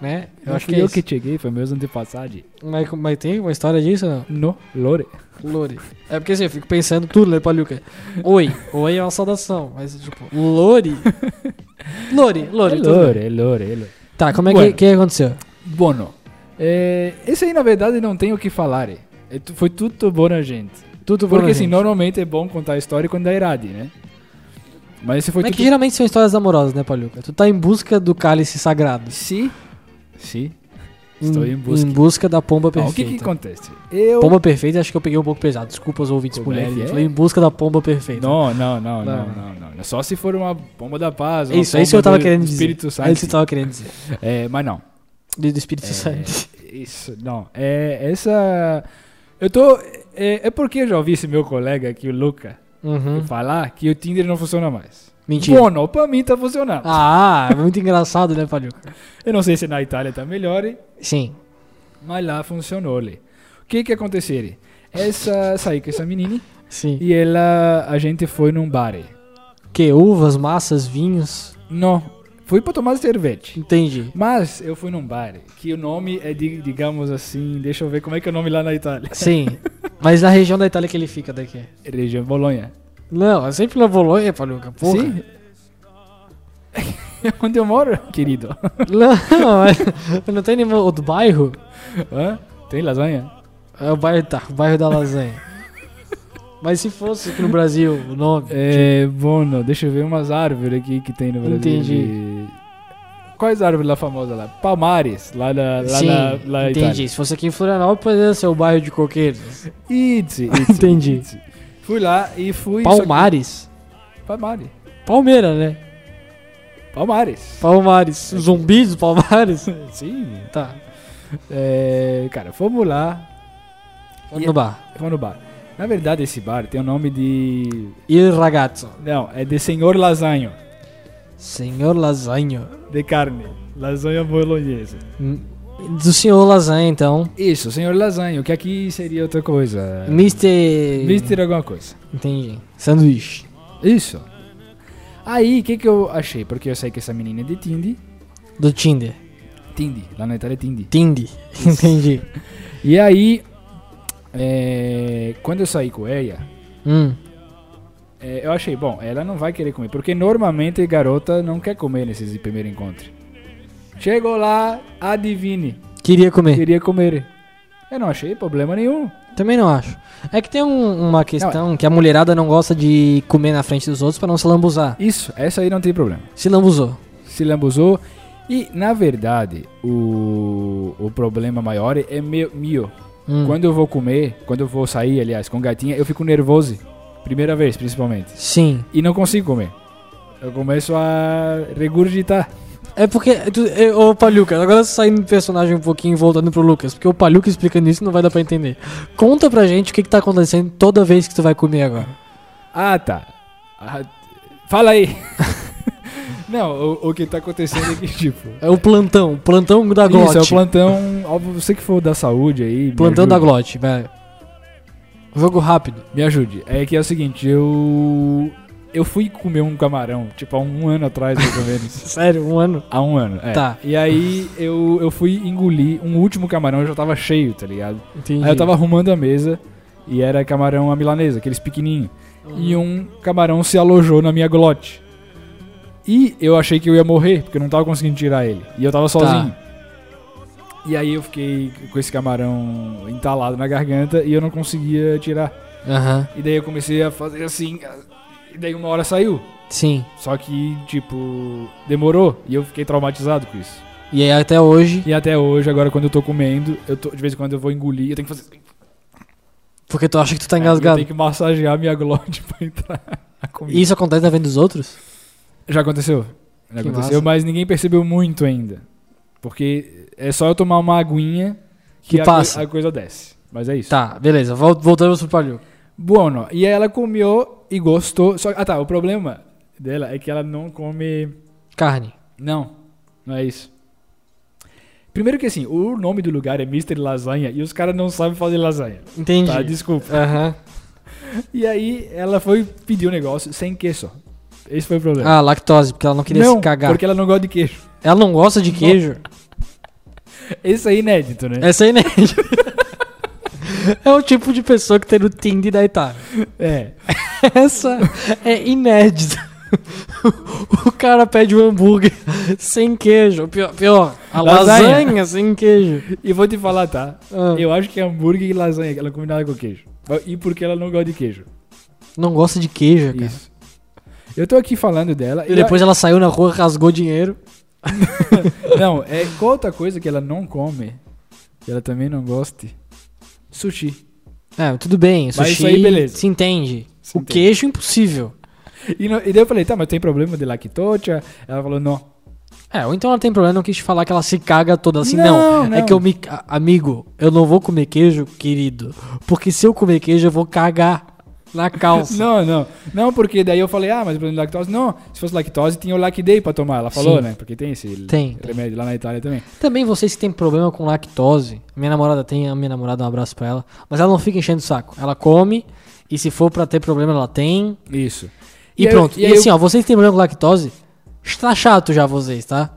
Né? Eu Não acho que é eu isso. que cheguei, foi meus antepassados. Mas, mas tem uma história disso ou não? No, Lore. Lore. É porque assim, eu fico pensando tudo, né, Paluca? Oi. Oi é uma saudação. Mas, tipo, Lore. Lore, Lore. é tudo Lore, é Lore, é Lore. Tá, como é Bueno. que, que aconteceu? Bueno, é, esse aí na verdade não tem o que falar. é. É foi tudo bom na gente. Tudo bom, Porque assim, gente? normalmente é bom contar a história quando dá irade, né? Mas esse foi Mas é que tudo... geralmente são histórias amorosas, né, Paluca? Tu tá em busca do cálice sagrado. Sim. Sim. Estou em busca. Em busca da pomba Ah, o perfeita. que que acontece? Eu... Pomba perfeita, acho que eu peguei um pouco pesado. Desculpa os ouvintes é mulheres. Eu é? falei em busca da pomba perfeita. Não, não, não, não, Não. não, não, não. Só se for uma pomba da paz. É uma isso, é isso que pomba eu tava do querendo dizer. Espírito É isso Santo. que eu tava querendo dizer. É, mas não. Do do Espírito É, Santo. Isso, não. É, essa... Eu tô... É, é porque eu já ouvi esse meu colega aqui, o Luca, Uhum. falar que o Tinder não funciona mais. Mentira. Bom, não, pra mim tá funcionando. Ah, é muito engraçado, né, Paluca? Eu não sei se na Itália tá melhor, hein, Sim. mas lá funcionou. lê. O que que aconteceu? Essa, saí com essa menina Sim. e ela, a gente foi num bar. Que? Uvas, massas, vinhos? Não, fui pra tomar cerveja. Entendi. Mas eu fui num bar que o nome é, de, digamos assim, deixa eu ver como é que é o nome lá na Itália. Sim. Mas na região da Itália que ele fica daqui. Região Bolonha. Não, é sempre na Bolonha, Paluca. Porra. Sim? É onde eu moro, querido. Não, não tem nenhum outro bairro? Hã? Tem lasanha? É o bairro, tá, o bairro da lasanha. Mas se fosse aqui no Brasil o nome. É, bom, não, deixa eu ver umas árvores aqui que tem no Brasil. Entendi. Quais árvores lá famosas lá? Palmares, lá, na, lá Sim, na lá entendi. Se fosse aqui em Florianópolis, poderia ser o bairro de coqueiros. Itzi, Itzi, Entendi. Itzi. Fui lá e fui... Palmares? Palmares. Palmeira, né? Palmares. Palmares. Zumbi dos Palmares? Sim. Tá. É, cara, fomos lá, Vamos no bar. fomos no bar. Na verdade, esse bar tem o nome de... Il ragazzo. Não, é de Senhor Lasanho, Senhor Lasanho. de carne. Lasanha bolonhesa. Do senhor Lasanha, então. Isso, senhor lasanha, o que aqui seria outra coisa. Mr. Mister alguma coisa. Entendi. Sanduíche. Isso. Aí, o que que eu achei? Porque eu sei que essa menina é de Tindi. Do Tinder. Tindi, lá na Itália é Tindi. Tindi. Entendi. E aí, é, quando eu saí com ela, Hum. é, eu achei, bom, ela não vai querer comer, porque normalmente garota não quer comer nesses primeiro encontro. Chegou lá, adivine, Queria comer. queria comer. Eu não achei problema nenhum. Também não acho. É que tem um- uma questão que a mulherada não gosta de comer na frente dos outros pra não se lambuzar. Isso, essa aí não tem problema. Se lambuzou. Se lambuzou. E, na verdade, o, o problema maior é meu. meu. Hum. Quando eu vou comer, quando eu vou sair, aliás, com gatinha, eu fico nervoso. Primeira vez, principalmente. Sim. E não consigo comer. Eu começo a regurgitar. É porque. tu- é, Ô, Paluca, agora saindo do personagem um pouquinho e voltando pro Lucas, porque o Paluca explicando isso não vai dar pra entender. Conta pra gente o que, que tá acontecendo toda vez que tu vai comer agora. Ah, tá. Ah, fala aí. não, o, o que tá acontecendo é que, tipo. É o plantão, o plantão da glote. Isso, é o plantão. Óbvio, você que for da saúde aí. Plantão da glote, velho. Jogo rápido. Me ajude. É que é o seguinte, eu. Eu fui comer um camarão, tipo, há um ano atrás, mais ou menos. Sério, um ano. Há um ano, é. Tá. E aí eu, eu fui engolir um último camarão, eu já tava cheio, tá ligado? Entendi. Aí eu tava arrumando a mesa e era camarão à milanesa, aqueles pequenininhos. E um camarão se alojou na minha glote. E eu achei que eu ia morrer, porque eu não tava conseguindo tirar ele. E eu tava sozinho. E aí eu fiquei com esse camarão entalado na garganta e eu não conseguia tirar. Aham. E daí eu comecei a fazer assim. E daí uma hora saiu. Sim. Só que, tipo, demorou. E eu fiquei traumatizado com isso. E aí até hoje, E até hoje, agora quando eu tô comendo, eu tô, de vez em quando eu vou engolir, eu tenho que fazer assim. porque tu acha que tu tá Eu engasgado. tenho que massagear minha glote pra entrar a comida. E isso acontece na frente dos outros? Já aconteceu. Já Que aconteceu, massa. mas ninguém percebeu muito ainda. Porque é só eu tomar uma aguinha que, Que a, passa. a coisa desce. Mas é isso. Tá, beleza. Vol- Voltamos pro Paluca. Bueno, e ela comeu e gostou. Só, ah tá, o problema dela é que ela não come. Carne. Não, não é isso. Primeiro que assim, o nome do lugar é Mr. Lasanha e os caras não sabem fazer lasanha. Entendi. Tá, desculpa. Aham. E aí ela foi pedir um negócio sem queijo. Esse foi o problema. Ah, lactose, porque ela não queria não, se cagar. porque ela não gosta de queijo. Ela não gosta de queijo. Esse aí é inédito, né? Essa aí, né? É o tipo de pessoa que tem no Tinder da Itália. É. Essa é inédita. O cara pede um hambúrguer sem queijo. Pior, pior a Lasanha. lasanha. sem queijo. E vou te falar, tá? Ah, Eu acho que é hambúrguer e lasanha, que ela combinada com queijo. E porque ela não gosta de queijo. Não gosta de queijo, cara. Isso. Eu tô aqui falando dela. E depois ela saiu na rua, rasgou dinheiro. Não, é qual outra coisa que ela não come, que ela também não goste? Sushi. É, tudo bem. Mas Sushi isso aí, beleza. se entende. Se o entende. queijo, impossível. E, e daí eu falei, tá, mas tem problema de lactose? Ela falou, não. É, ou então ela tem problema, não quis te falar que ela se caga toda assim. Não, Não, não. é que eu me. Amigo, eu não vou comer queijo, querido. Porque se eu comer queijo, eu vou cagar na calça. Não, não. Não, porque daí eu falei, ah, mas o problema de lactose. Não, se fosse lactose, tinha o Lacday pra tomar. Ela falou, Sim. né? Porque tem esse Tem, remédio lá na Itália também. Também vocês que têm problema com lactose. Minha namorada tem, a minha namorada, um abraço pra ela. Mas ela não fica enchendo o saco. Ela come, e se for pra ter problema, ela tem. Isso. E, aí- pronto. E, eu- assim, ó, vocês que têm problema com lactose, está chato já vocês, tá?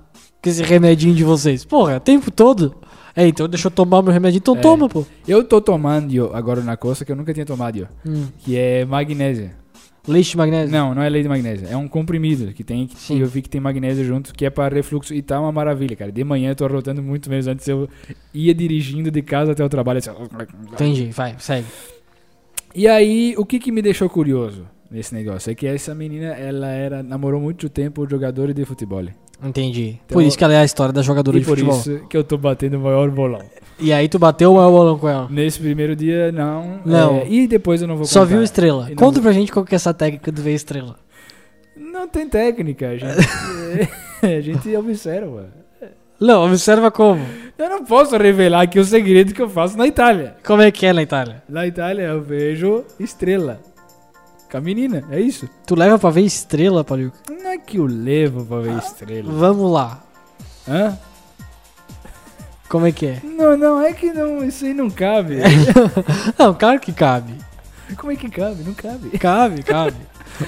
Com esse remedinho de vocês. Porra, é o tempo todo. É, então deixa eu tomar meu remedinho. Então É. toma, pô. Eu tô tomando agora na costa que eu nunca tinha tomado, Hum. que é magnésia. Leite de magnésio. Não, não é leite de magnésia. É um comprimido que tem, que Sim. eu vi que tem magnésio junto, que é para refluxo. E tá uma maravilha, cara. De manhã eu tô rotando muito menos. Antes eu ia dirigindo de casa até o trabalho. assim, Entendi, vai, segue. E aí, o que que me deixou curioso nesse negócio? É que essa menina, ela era, namorou muito tempo jogador de futebol. Entendi. Então- por isso que ela é a história da jogadora de por futebol. isso que eu tô batendo o maior bolão. E aí tu bateu o maior bolão com ela. Nesse primeiro dia, não. Não. É, e depois eu não vou Só contar. viu estrela. E não Conta vou- pra gente qual que é essa técnica do ver estrela. Não tem técnica, a gente, a gente observa. Não, observa como. Eu não posso revelar aqui o segredo que eu faço na Itália. Como é que é na Itália? Na Itália eu vejo estrela. Com a menina, é isso. Tu leva pra ver estrela, Paliuca? Não é que eu levo pra ver estrela. Vamos lá. Hã? Como é que é? Não, não, é que não, isso aí não cabe. Não, claro que cabe. Como é que cabe? Não cabe. Cabe, cabe.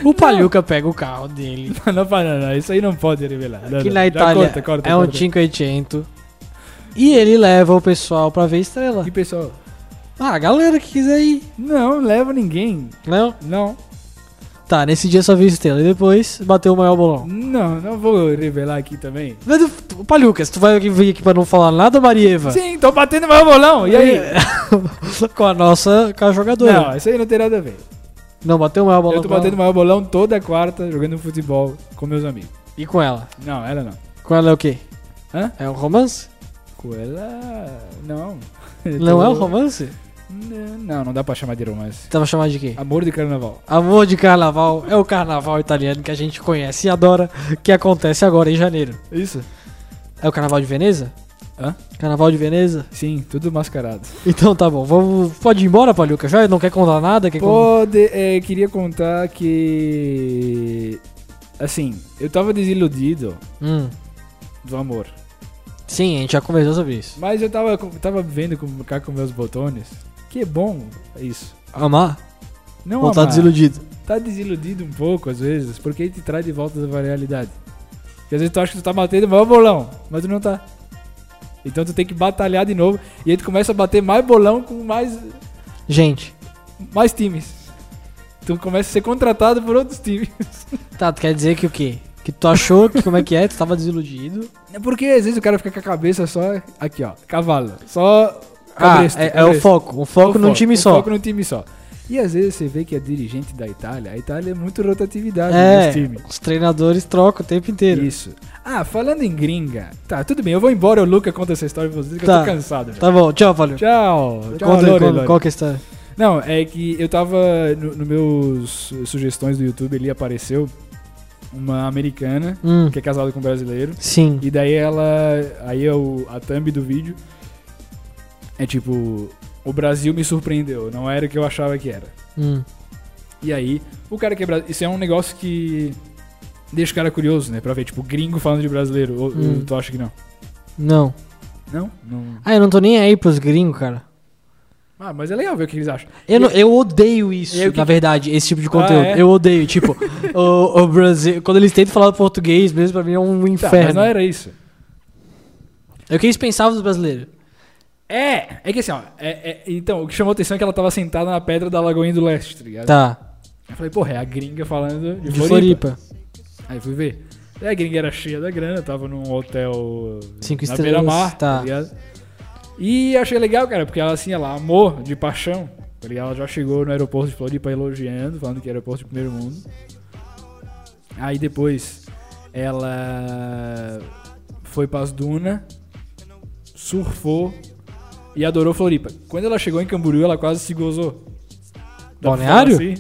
O Paluca pega o carro dele. Não, não, não, não, isso aí não pode revelar. Não, que não. na Itália corta, corta, é um corta. 500. E ele leva o pessoal pra ver estrela. E pessoal, Ah, a galera que quiser ir. não leva ninguém. Não? Não, Tá, nesse dia só vi estrela. E depois bateu o maior bolão. não, não vou revelar aqui também. Mas, o Palucas, tu vai vir aqui pra não falar nada, Marieva? Sim, tô batendo meu bolão. E aí? com a nossa, com a jogadora. Não, Não, isso aí não tem nada a ver. bateu o maior bolão Eu tô batendo meu bolão toda quarta jogando futebol com meus amigos. E com ela? Não, ela não. Com ela é o quê? Hã? É um romance? Com ela. Não. Não é um romance? Não, não dá pra chamar de romance. Tava chamado de quê? Amor de carnaval. Amor de Carnaval é o carnaval italiano que a gente conhece e adora, que acontece agora em janeiro. Isso? É o Carnaval de Veneza? Hã? Carnaval de Veneza? Sim, tudo mascarado. Então tá bom, vamos, pode ir embora, Paluca? Já não quer contar nada? Quer con- Pode, é, queria contar que. Assim, eu tava desiludido Hum, do amor. sim, a gente já conversou sobre isso. Mas eu tava, tava vendo com, cá com meus botões. Que é bom isso. Amar? Não ou tá amar. desiludido? Tá desiludido um pouco às vezes, porque ele te traz de volta da realidade. Porque às vezes tu acha que tu tá batendo o maior bolão, mas tu não tá. Então tu tem que batalhar de novo e aí tu começa a bater mais bolão com mais, Gente, mais times. Tu começa a ser contratado por outros times. tá, tu quer dizer que o quê? Que tu achou que como é que é? Tu tava desiludido? É porque às vezes o cara fica com a cabeça só aqui, ó, cavalo. Só Ah, cabresto, é, é o foco. O foco O num time o só. Foco num time só. E às vezes você vê que a dirigente da Itália, a Itália é muito rotatividade É, nos times. os treinadores trocam o tempo inteiro. Isso. Ah, falando em gringa. Tá, tudo bem, eu vou embora, o Luca conta essa história pra vocês, que Tá. eu tô cansado. já. Tá bom, tchau, Paluca. Tchau. Tchau, Conta Lore, qual, Lore. qual que é a história? Não, é que eu tava no, no meus sugestões do YouTube, ali apareceu uma americana Hum, que é casada com um brasileiro. sim. E daí ela. Aí é o, a thumb do vídeo é tipo. O Brasil me surpreendeu, não era o que eu achava que era. Hum. E aí, o cara que é. Isso é um negócio que deixa o cara curioso, né? Pra ver, tipo, gringo falando de brasileiro. Ou, Hum. tu acha que não? Não. Não? Não. Ah, eu não tô nem aí pros gringos, cara. Ah, mas é legal ver o que eles acham. Eu, não- eu odeio isso, E o que na verdade, esse tipo de conteúdo. é? Eu odeio, tipo, o, o Brasil. Quando eles tentam falar português mesmo, pra mim é um Tá, inferno. mas não era isso. É o que eles pensavam dos brasileiros. É, é que assim, ó. é- é- então, o que chamou atenção é que ela tava sentada na pedra da Lagoinha do Leste, tá ligado? Tá. Eu falei, porra, é a gringa falando de, De Floripa. Floripa. Aí fui ver. Aí a gringa era cheia da grana, tava num hotel Cinco na estrelas, beira-mar, tá. tá ligado? E achei legal, cara, porque ela assim, ela amou de paixão, tá ligado? Ela já chegou no aeroporto de Floripa elogiando, falando que era aeroporto de primeiro mundo. Aí depois ela foi pras dunas, surfou e adorou Floripa. Quando ela chegou em Camboriú, ela quase se gozou. Dá Balneário? assim?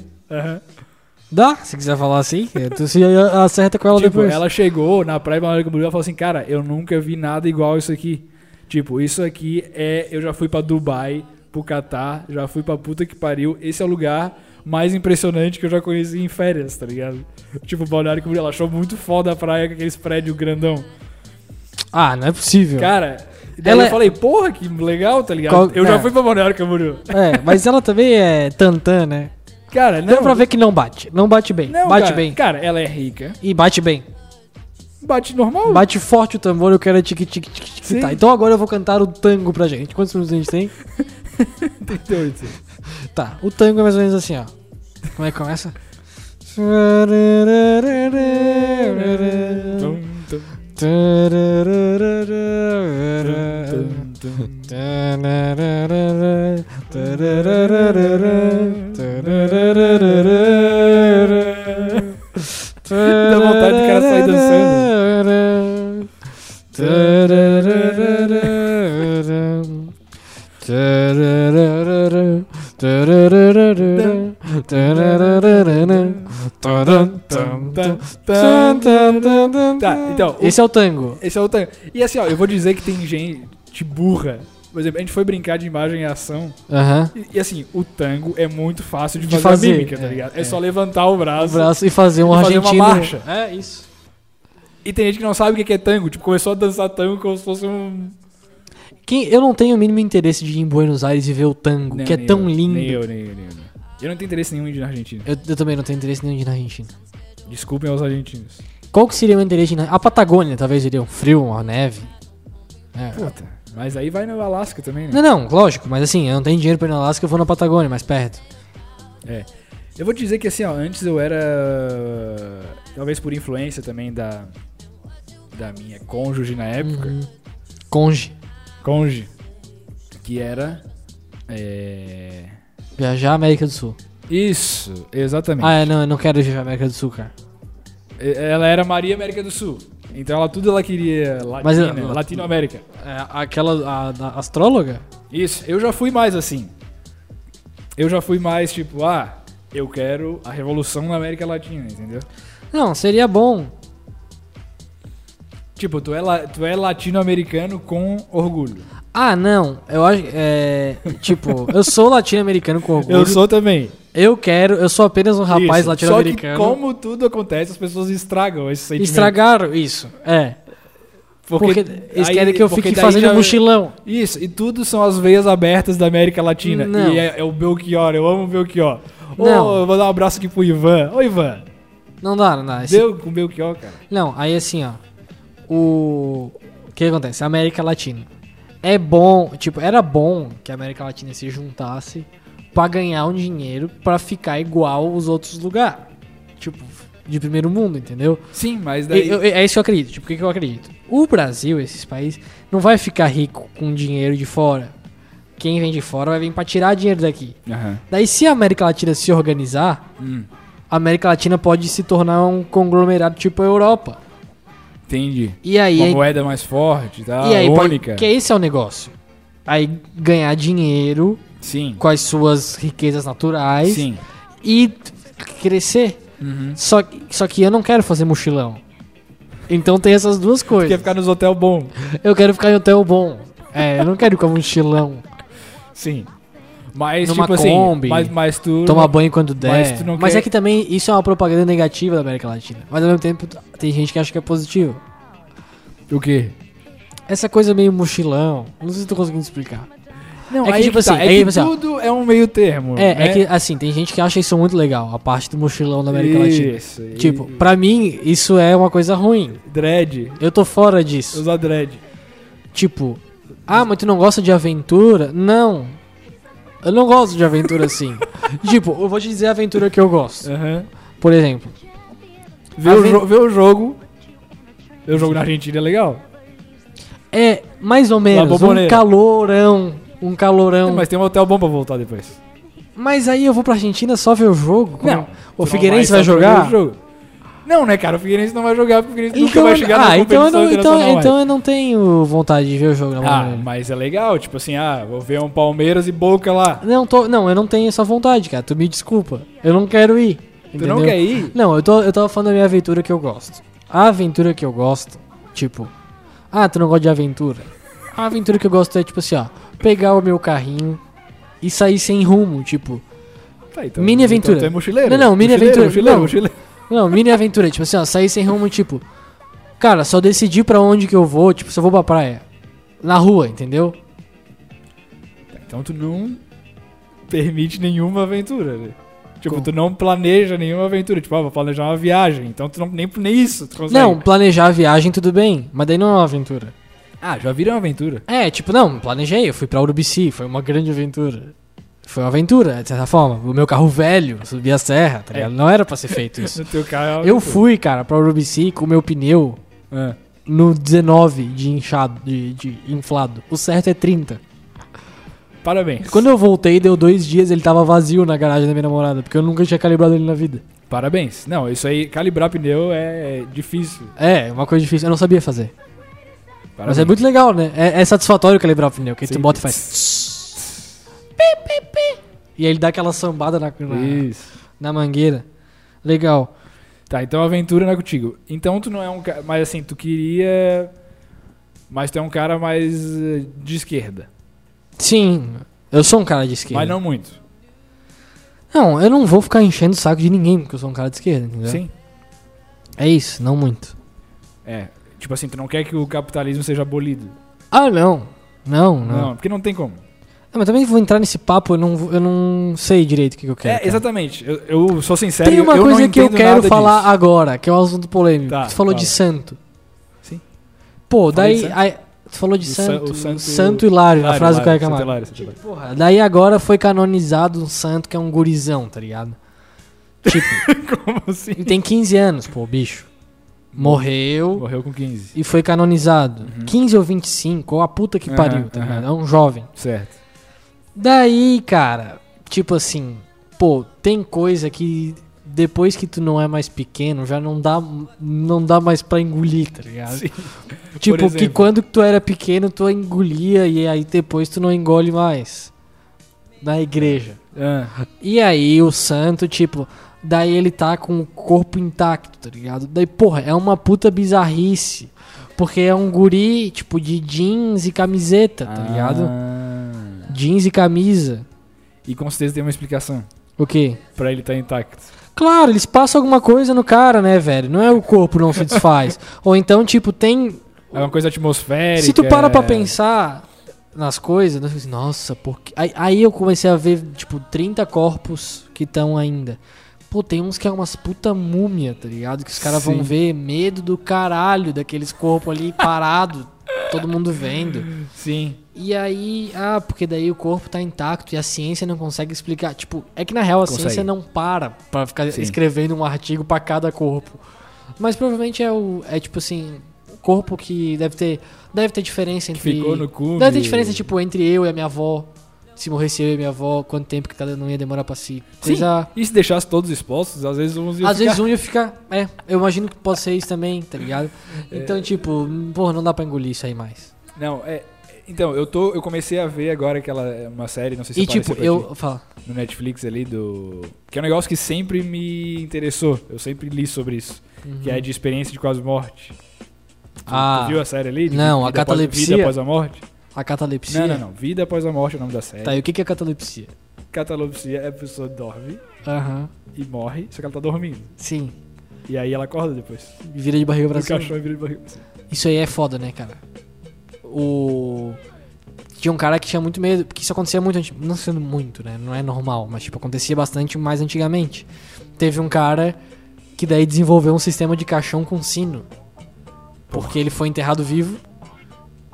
Dá, se quiser falar assim. é, Tu se acerta com ela Tipo, depois. ela chegou na praia de Balneário Camboriú e falou assim, cara, eu nunca vi nada igual isso aqui. Tipo, isso aqui é... Eu já fui pra Dubai, pro Catar, já fui pra puta que pariu. Esse é o lugar mais impressionante que eu já conheci em férias, tá ligado? Tipo, Balneário Camboriú, ela achou muito foda a praia com aqueles prédios grandão. Ah, não é possível. Cara, daí Ela- eu falei, porra, que legal, tá ligado? Qual- Eu já é. fui pra Balneário Camboriú. É, mas ela também é tantã, né? Cara, não... Deu pra ver que não bate. Não bate bem. Não, bate cara, bem. Cara, ela é rica. E bate bem. Bate normal. Bate forte o tambor, eu quero tique tique tique. Sim. Tá, então agora eu vou cantar o tango pra gente. Quantos minutos a gente tem? 38. Tá, o tango é mais ou menos assim, ó. Como é que começa? Dá vontade do cara sair dançando. Tá, então, o- Esse é o tango. esse é o tango. E assim, ó, eu vou dizer que tem gente burra. Por exemplo, a gente foi brincar de imagem e ação. Aham. E, e, assim, o tango é muito fácil de De fazer, fazer, mímica, tá é, ligado? É, é. só levantar o O braço. braço e fazer um E fazer uma marcha. É isso. E tem gente que não sabe o que que é tango. Tipo, começou a dançar tango como se fosse um. Quem, eu não tenho o mínimo interesse de ir em Buenos Aires e ver o tango, Não, que é tão eu, lindo. Nem eu, nem eu, nem eu. Eu. Não tenho interesse nenhum em ir na Argentina. Eu, eu também não tenho interesse nenhum de ir na Argentina. Desculpem aos argentinos. Qual que seria o interesse na... A Patagônia, talvez iria um frio, uma neve. É. Puta. Mas aí vai no Alasca também, né? Não, não, lógico, mas assim, eu não tenho dinheiro pra ir na Alasca, eu vou na Patagônia, mais perto. É. Eu vou te dizer que assim, ó, antes eu era. Talvez por influência também da. Da minha cônjuge na época. Uhum. Conge. Conge. Que era. É. Viajar América do Sul. Isso, exatamente. Ah, é, não, eu não quero viajar América do Sul, cara. Ela era Maria América do Sul. Então ela tudo ela queria Mas latina, ela- Latinoamérica. É, aquela a, a astróloga? Isso, eu já fui mais assim. Eu já fui mais tipo, ah, eu quero a revolução na América Latina, entendeu? Não, seria bom. Tipo, tu é, tu é latino-americano com orgulho. Ah, não. Eu acho. É, tipo, eu sou latino-americano com orgulho. Eu sou também. Eu quero, eu sou apenas um rapaz latino-americano. Só que como tudo acontece, as pessoas estragam esse sentimento. Estragaram isso. É. Porque, eles aí- querem que eu porque fique fazendo já- mochilão. Isso, e tudo são as veias abertas da América Latina. Não. E é, é o Belchior, eu amo o Belchior. Não. eu vou dar um abraço aqui pro Ivan. Ô, Ivan. Não dá, não dá. Esse- Deu com o Belchior, cara. Não, aí assim, ó. O. O que acontece? América Latina. É bom, tipo, era bom que a América Latina se juntasse pra ganhar um dinheiro pra ficar igual os outros lugares. Tipo, de primeiro mundo, entendeu? Sim, mas daí... Eu- eu- é isso que eu acredito. Tipo, o que, que eu acredito? O Brasil, esses países, não vai ficar rico com dinheiro de fora. Quem vem de fora vai vir pra tirar dinheiro daqui. Aham. Daí, se a América Latina se organizar, Hum, a América Latina pode se tornar um conglomerado tipo a Europa. Entendi. E aí, Uma moeda mais forte, tá? e aí única. que esse é o negócio. Aí ganhar dinheiro Sim, com as suas riquezas naturais sim. e crescer. Uhum. Só, que- só que eu não quero fazer mochilão. Então tem essas duas coisas. Quer ficar nos hotel bom. Eu quero ficar em hotel bom. É, eu não quero ir com mochilão. Sim. Mas, Numa tipo assim, Kombi, mas, mas tu... Tomar banho quando der. Mas Mas, tu não quer- é que também isso é uma propaganda negativa da América Latina. Mas ao mesmo tempo tem gente que acha que é positivo. O quê? Essa coisa meio mochilão. Não sei se tô conseguindo explicar. Não, É que, tipo que tá, assim, é que tipo assim, tudo é um meio termo. É, né? é que assim, tem gente que acha isso muito legal, a parte do mochilão da América Latina. Isso, Tipo, pra mim, isso é uma coisa ruim. Dread. Eu tô fora disso. Usar dread. Tipo, ah, mas tu não gosta de aventura? Não. Eu não gosto de aventura assim. tipo, eu vou te dizer a aventura que eu gosto. Aham. Por exemplo, Ver, o jo- ver o jogo. Ver o jogo na Argentina é legal. é mais ou menos um calorão. Um calorão. Mas tem um hotel bom pra voltar depois. Mas aí eu vou pra Argentina só ver o jogo? Não. O Figueirense vai jogar? Não, né, cara? O Figueirense não vai jogar porque o Figueirense nunca Então, vai chegar ah, na então eu, competição não, então, então eu não tenho vontade de ver o jogo na Ah, Bombonera. mas é legal, tipo assim, ah, vou ver um Palmeiras e Boca lá. Não, tô, não, eu não tenho essa vontade, cara. Tu me desculpa. Eu não quero ir. Tu entendeu? não quer ir? Não, eu, tô, eu tava falando da minha aventura que eu gosto. A aventura que eu gosto, tipo, ah, tu não gosta de aventura? A aventura que eu gosto é, tipo assim, ó, pegar o meu carrinho e sair sem rumo, tipo. Tá, então, Mini aventura. Então tu é mochileiro. Não, não, mini Mochileiro, aventura. Mochileiro, Não. mochileiro. Não, mini aventura, tipo assim, ó, sair sem rumo, tipo. Cara, só decidir pra onde que eu vou, tipo, se eu vou pra praia. Na rua, entendeu? Então tu não permite nenhuma aventura, né? Tipo, tu não planeja nenhuma aventura. Tipo, ah, vou planejar uma viagem. Então tu não, nem, nem isso tu consegue. Não, planejar a viagem tudo bem, mas daí não é uma aventura. Ah, já viram uma aventura. É, tipo, não, planejei, eu fui pra Urubici, foi uma grande aventura. Foi uma aventura, de certa forma. O meu carro velho, subi a serra, tá É. ligado? Não era pra ser feito isso. No teu carro é Eu fui, cara, pra Urubici com o meu pneu Ah. no 19 de inchado, de, de inflado. O certo é 30. Parabéns. Quando eu voltei, deu dois dias, ele tava vazio na garagem da minha namorada, porque eu nunca tinha calibrado ele na vida. Parabéns. Não, isso aí, calibrar pneu é difícil. É, uma coisa difícil, eu não sabia fazer. Mas Parabéns. é muito legal, né? É, é satisfatório calibrar o pneu, que tu Sim. bota e faz... E aí ele dá aquela sambada na, na, Isso. na mangueira. Legal. Tá, então a aventura não é contigo. Então tu não é um cara. Mas assim, tu queria. Mas tu é um cara mais eh, de esquerda. Sim, eu sou um cara de esquerda. Mas não muito. Não, eu não vou ficar enchendo o saco de ninguém porque eu sou um cara de esquerda, entendeu? Sim. É isso, não muito. É. Tipo assim, tu não quer que o capitalismo seja abolido. Ah, não. Não, não. Não, porque não tem como. Mas também vou entrar nesse papo, eu não, eu não sei direito o que, eu quero. É, cara. exatamente. Eu, eu sou sincero, Tem uma eu coisa que eu quero falar disso. agora, que é um assunto polêmico. Tá, Você falou de fala. santo. Sim. Pô, Falei de daí. santo? aí- tu falou de O santo, o santo- santo Hilário, na Hilário, frase do Caio Hilário, Santo Camargo. Hilário, Santo Hilário. Porra, daí agora foi canonizado um santo que é um gurizão, tá ligado? Tipo, Como assim? tem 15 anos, pô, bicho. Morreu Morreu com 15. e foi canonizado. Uhum. 15 ou 25, ou a puta que Aham, pariu, tá ligado? É um jovem. Certo. Daí, cara, tipo assim, pô, tem coisa que depois que tu não é mais pequeno, já não dá, não dá mais pra engolir, tá ligado? Sim. Tipo, que quando tu era pequeno, tu engolia e aí depois tu não engole mais. Na igreja. Ah, E aí o santo, tipo, daí ele tá com o corpo intacto, tá ligado? Daí, porra, é uma puta bizarrice. Porque é um guri, tipo, de jeans e camiseta, tá ligado? Jeans e camisa. E com certeza tem uma explicação O quê? pra ele estar intacto. Claro, eles passam alguma coisa no cara, né, velho? Não é o corpo não se desfaz. Ou então, tipo, tem. É uma coisa atmosférica. Se tu para pra é- pensar nas coisas, assim, nossa, porque. Aí, aí eu comecei a ver, tipo, 30 corpos que estão ainda. Pô, tem uns que é umas puta múmia, tá ligado? Que os caras vão ver medo do caralho daqueles corpos ali parado, todo mundo vendo. Sim. E aí, ah, porque daí o corpo tá intacto e a ciência não consegue explicar. Tipo, é que na real a Consegue. ciência não para pra ficar Sim. escrevendo um artigo pra cada corpo. Mas provavelmente é o é tipo assim, o corpo que deve ter deve ter diferença Que entre ficou no cume. Deve ter diferença tipo entre eu e a minha avó. Se morresse eu e minha avó, quanto tempo que cada não ia demorar pra se coisa. E se deixasse todos expostos, às vezes uns iam Às ficar... vezes um ia ficar. É, eu imagino que pode ser isso também, tá ligado? É. Então, tipo, porra, não dá pra engolir isso aí mais. Não, é... Então, eu tô... Eu comecei a ver agora aquela... Uma série, não sei se E tipo, eu. Fala. No Netflix ali do... Que é um negócio que sempre me interessou. Eu sempre li sobre isso. Que é de experiência de quase morte. Tu- Ah. Tu viu a série ali? De Não, a vida após- catalepsia. Vida após a morte? A catalepsia. Não, não, não. Vida após a morte é o nome da série. Tá, e o que que é catalepsia? Catalepsia é a pessoa dorme Aham. e morre, só que ela tá dormindo. Sim. E aí ela acorda depois. Vira de barriga pra O cima. caixão vira de barriga. assim. Isso aí é foda, né, cara? O. Tinha um cara que tinha muito medo, porque isso acontecia muito, anti- não sendo muito, né? Não é normal, mas tipo, acontecia bastante mais antigamente. Teve um cara que daí desenvolveu um sistema de caixão com sino. Porque ele foi enterrado vivo.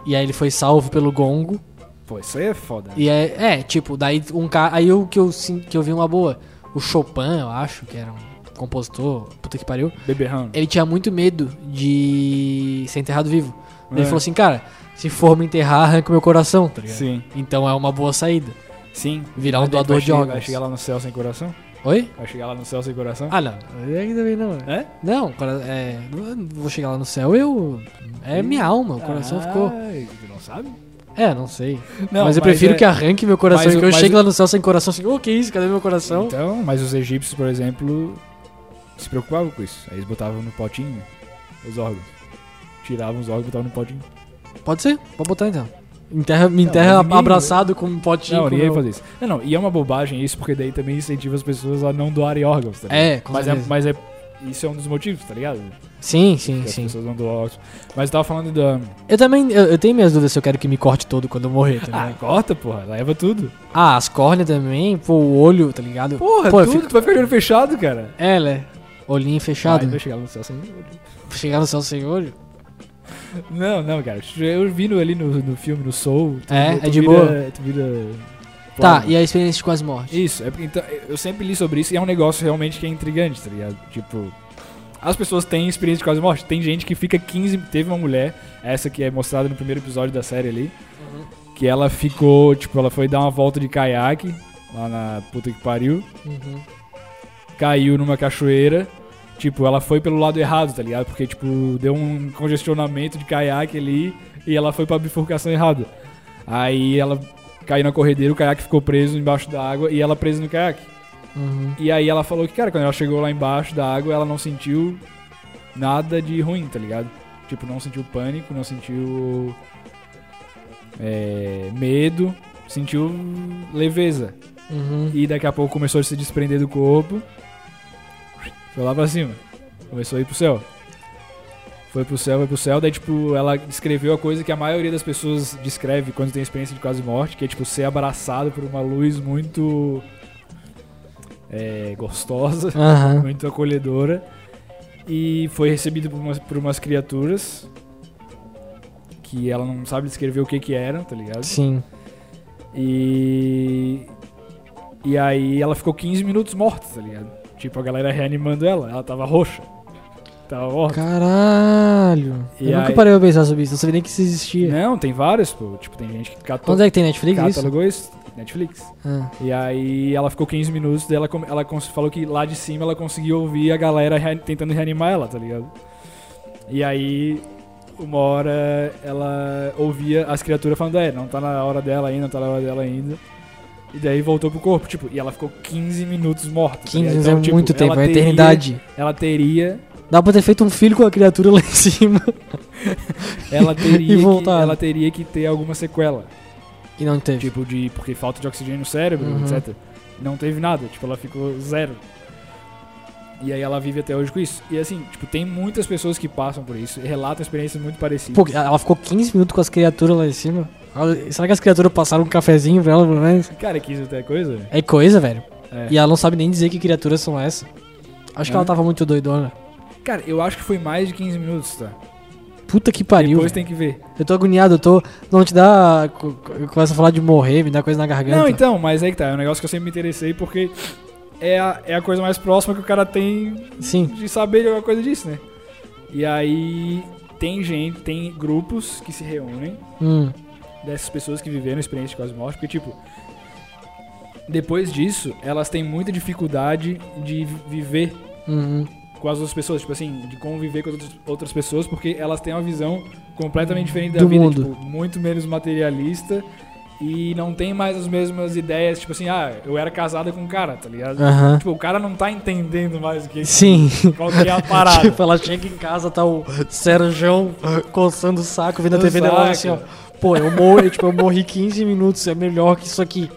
E aí ele foi salvo pelo gongo. Pô, isso aí é foda. né? E é, é, tipo, daí um cara. Aí o que eu, sim- que eu vi uma boa. O Chopin, eu acho, que era um compositor, puta que pariu. Beberrão. Ele tinha muito medo de ser enterrado vivo. Daí Ele É. falou assim, cara, se for me enterrar, arranca o meu coração, tá ligado? Sim. Então é uma boa saída. Sim. Virar um Mas doador de órgãos. Vai chegar lá no céu sem coração? Oi? Vai chegar lá no céu sem coração? Ah, não. Aí também não. né? É? Não, cora- é, vou chegar lá no céu, eu. É minha alma, o coração ficou. Ai, Tu não sabe? É, não sei. Não, mas eu prefiro é- que arranque meu coração mas e que eu mas chegue o- lá no céu sem coração assim, ô, que isso? Cadê meu coração? Então, mas os egípcios, por exemplo, se preocupavam com isso. Aí eles botavam no potinho os órgãos. Tiravam os órgãos e botavam no potinho. Pode ser, pode botar então. Enterra, me Não, enterra ninguém- abraçado com um potinho. Não, ninguém meu- faz isso. Não, não, e é uma bobagem isso, porque daí também incentiva as pessoas a não doarem órgãos, tá ligado? É, com mas é, certeza. mas é. Isso é um dos motivos, tá ligado? Sim, sim, Que as sim. pessoas não doam órgãos. Mas eu tava falando da. Eu também, eu, eu tenho minhas dúvidas se eu quero que me corte todo quando eu morrer, tá Ah, ligado? corta, porra, leva tudo. Ah, as córneas também, pô, o olho, tá ligado? Porra, Pô, tudo, fico- tu vai ficar de olho fechado, cara. É, né? Olhinho fechado. Vai, né? vai chegar no céu sem olho. Chegar no céu sem olho. Não, não, cara. Eu vi no- ali no, no filme, no Soul. tu- É, tu é de vira- boa? Tu vira. Tá, Pô, e a experiência de quase morte? Isso, é porque então, eu sempre li sobre isso e é um negócio realmente que é intrigante, tá ligado? Tipo, as pessoas têm experiência de quase morte. Tem gente que fica 15. Teve uma mulher, essa que é mostrada no primeiro episódio da série ali, que ela ficou, tipo, ela foi dar uma volta de caiaque lá na puta que pariu, Uhum. caiu numa cachoeira. Tipo, ela foi pelo lado errado, tá ligado? Porque, tipo, deu um congestionamento de caiaque ali e ela foi pra bifurcação errada. Aí ela caiu na corredeira, o caiaque ficou preso embaixo da água e ela presa no caiaque. Uhum. E aí ela falou que, cara, quando ela chegou lá embaixo da água, ela não sentiu nada de ruim, tá ligado? Tipo, não sentiu pânico, não sentiu é, medo, sentiu leveza. Uhum. E daqui a pouco começou a se desprender do corpo. Foi lá pra cima. Começou a ir pro céu. Foi pro céu, foi pro céu. Daí, tipo, ela descreveu a coisa que a maioria das pessoas descreve quando tem experiência de quase morte, que é, tipo, ser abraçado por uma luz muito é, gostosa, Aham. muito acolhedora. E foi recebido por umas, por umas criaturas que ela não sabe descrever o que que eram, tá ligado? Sim. E. E aí ela ficou 15 minutos morta, tá ligado? Tipo, a galera reanimando ela, ela tava roxa. Tava morta. Caralho. E eu nunca aí- parei pra pensar sobre isso. Não sabia nem que isso existia. Não, tem vários, pô. Tipo, tem gente que catou, Onde é que tem Netflix isso? catalogou isso. Netflix. Ah. E aí ela ficou 15 minutos, daí ela, ela falou que lá de cima ela conseguiu ouvir a galera rea- tentando reanimar ela, tá ligado? E aí, uma hora ela ouvia as criaturas falando, é, não tá na hora dela ainda, não tá na hora dela ainda. E daí voltou pro corpo, tipo, e ela ficou 15 minutos morta. tá 15 ligado? anos Então, é tipo, muito tempo, é teria- eternidade. Ela teria. Dá pra ter feito um filho com a criatura lá em cima. Ela teria, E que, voltar. ela teria que ter alguma sequela. E não teve. Tipo, de. Porque falta de oxigênio no cérebro, Uhum. etc. Não teve nada, tipo, ela ficou zero. E aí ela vive até hoje com isso. E assim, tipo, tem muitas pessoas que passam por isso e relatam experiências muito parecidas. Pô, ela ficou 15 minutos com as criaturas lá em cima. Será que as criaturas passaram um cafezinho pra ela, pelo menos? Cara, que isso é coisa. É coisa, velho. É. E ela não sabe nem dizer que criaturas são essas. Acho que É. ela tava muito doidona. Cara, eu acho que foi mais de 15 minutos, tá? Puta que pariu. Depois velho. tem que ver. Eu tô agoniado, eu tô. Não te dá. co- co- Começa a falar de morrer, me dá coisa na garganta. Não, então, mas aí que tá. É um negócio que eu sempre me interessei porque é a, é a coisa mais próxima que o cara tem Sim. de saber de alguma coisa disso, né? E aí tem gente, tem grupos que se reúnem Hum. Dessas pessoas que viveram a experiência de quase morte, porque tipo, depois disso, elas têm muita dificuldade de vi- viver Uhum. com as outras pessoas, tipo assim, de conviver com as outras, pessoas, porque elas têm uma visão completamente diferente da Do vida, mundo. tipo, muito menos materialista e não tem mais as mesmas ideias, tipo assim, ah, eu era casada com um cara, tá ligado? Aham. Tipo, o cara não tá entendendo mais o que Sim. qual que é a parada. Tipo, ela chega em casa, tá o Sérgio coçando o saco, vendo a TV dela assim, ó. Pô, eu morri, tipo, eu morri 15 minutos, é melhor que isso aqui.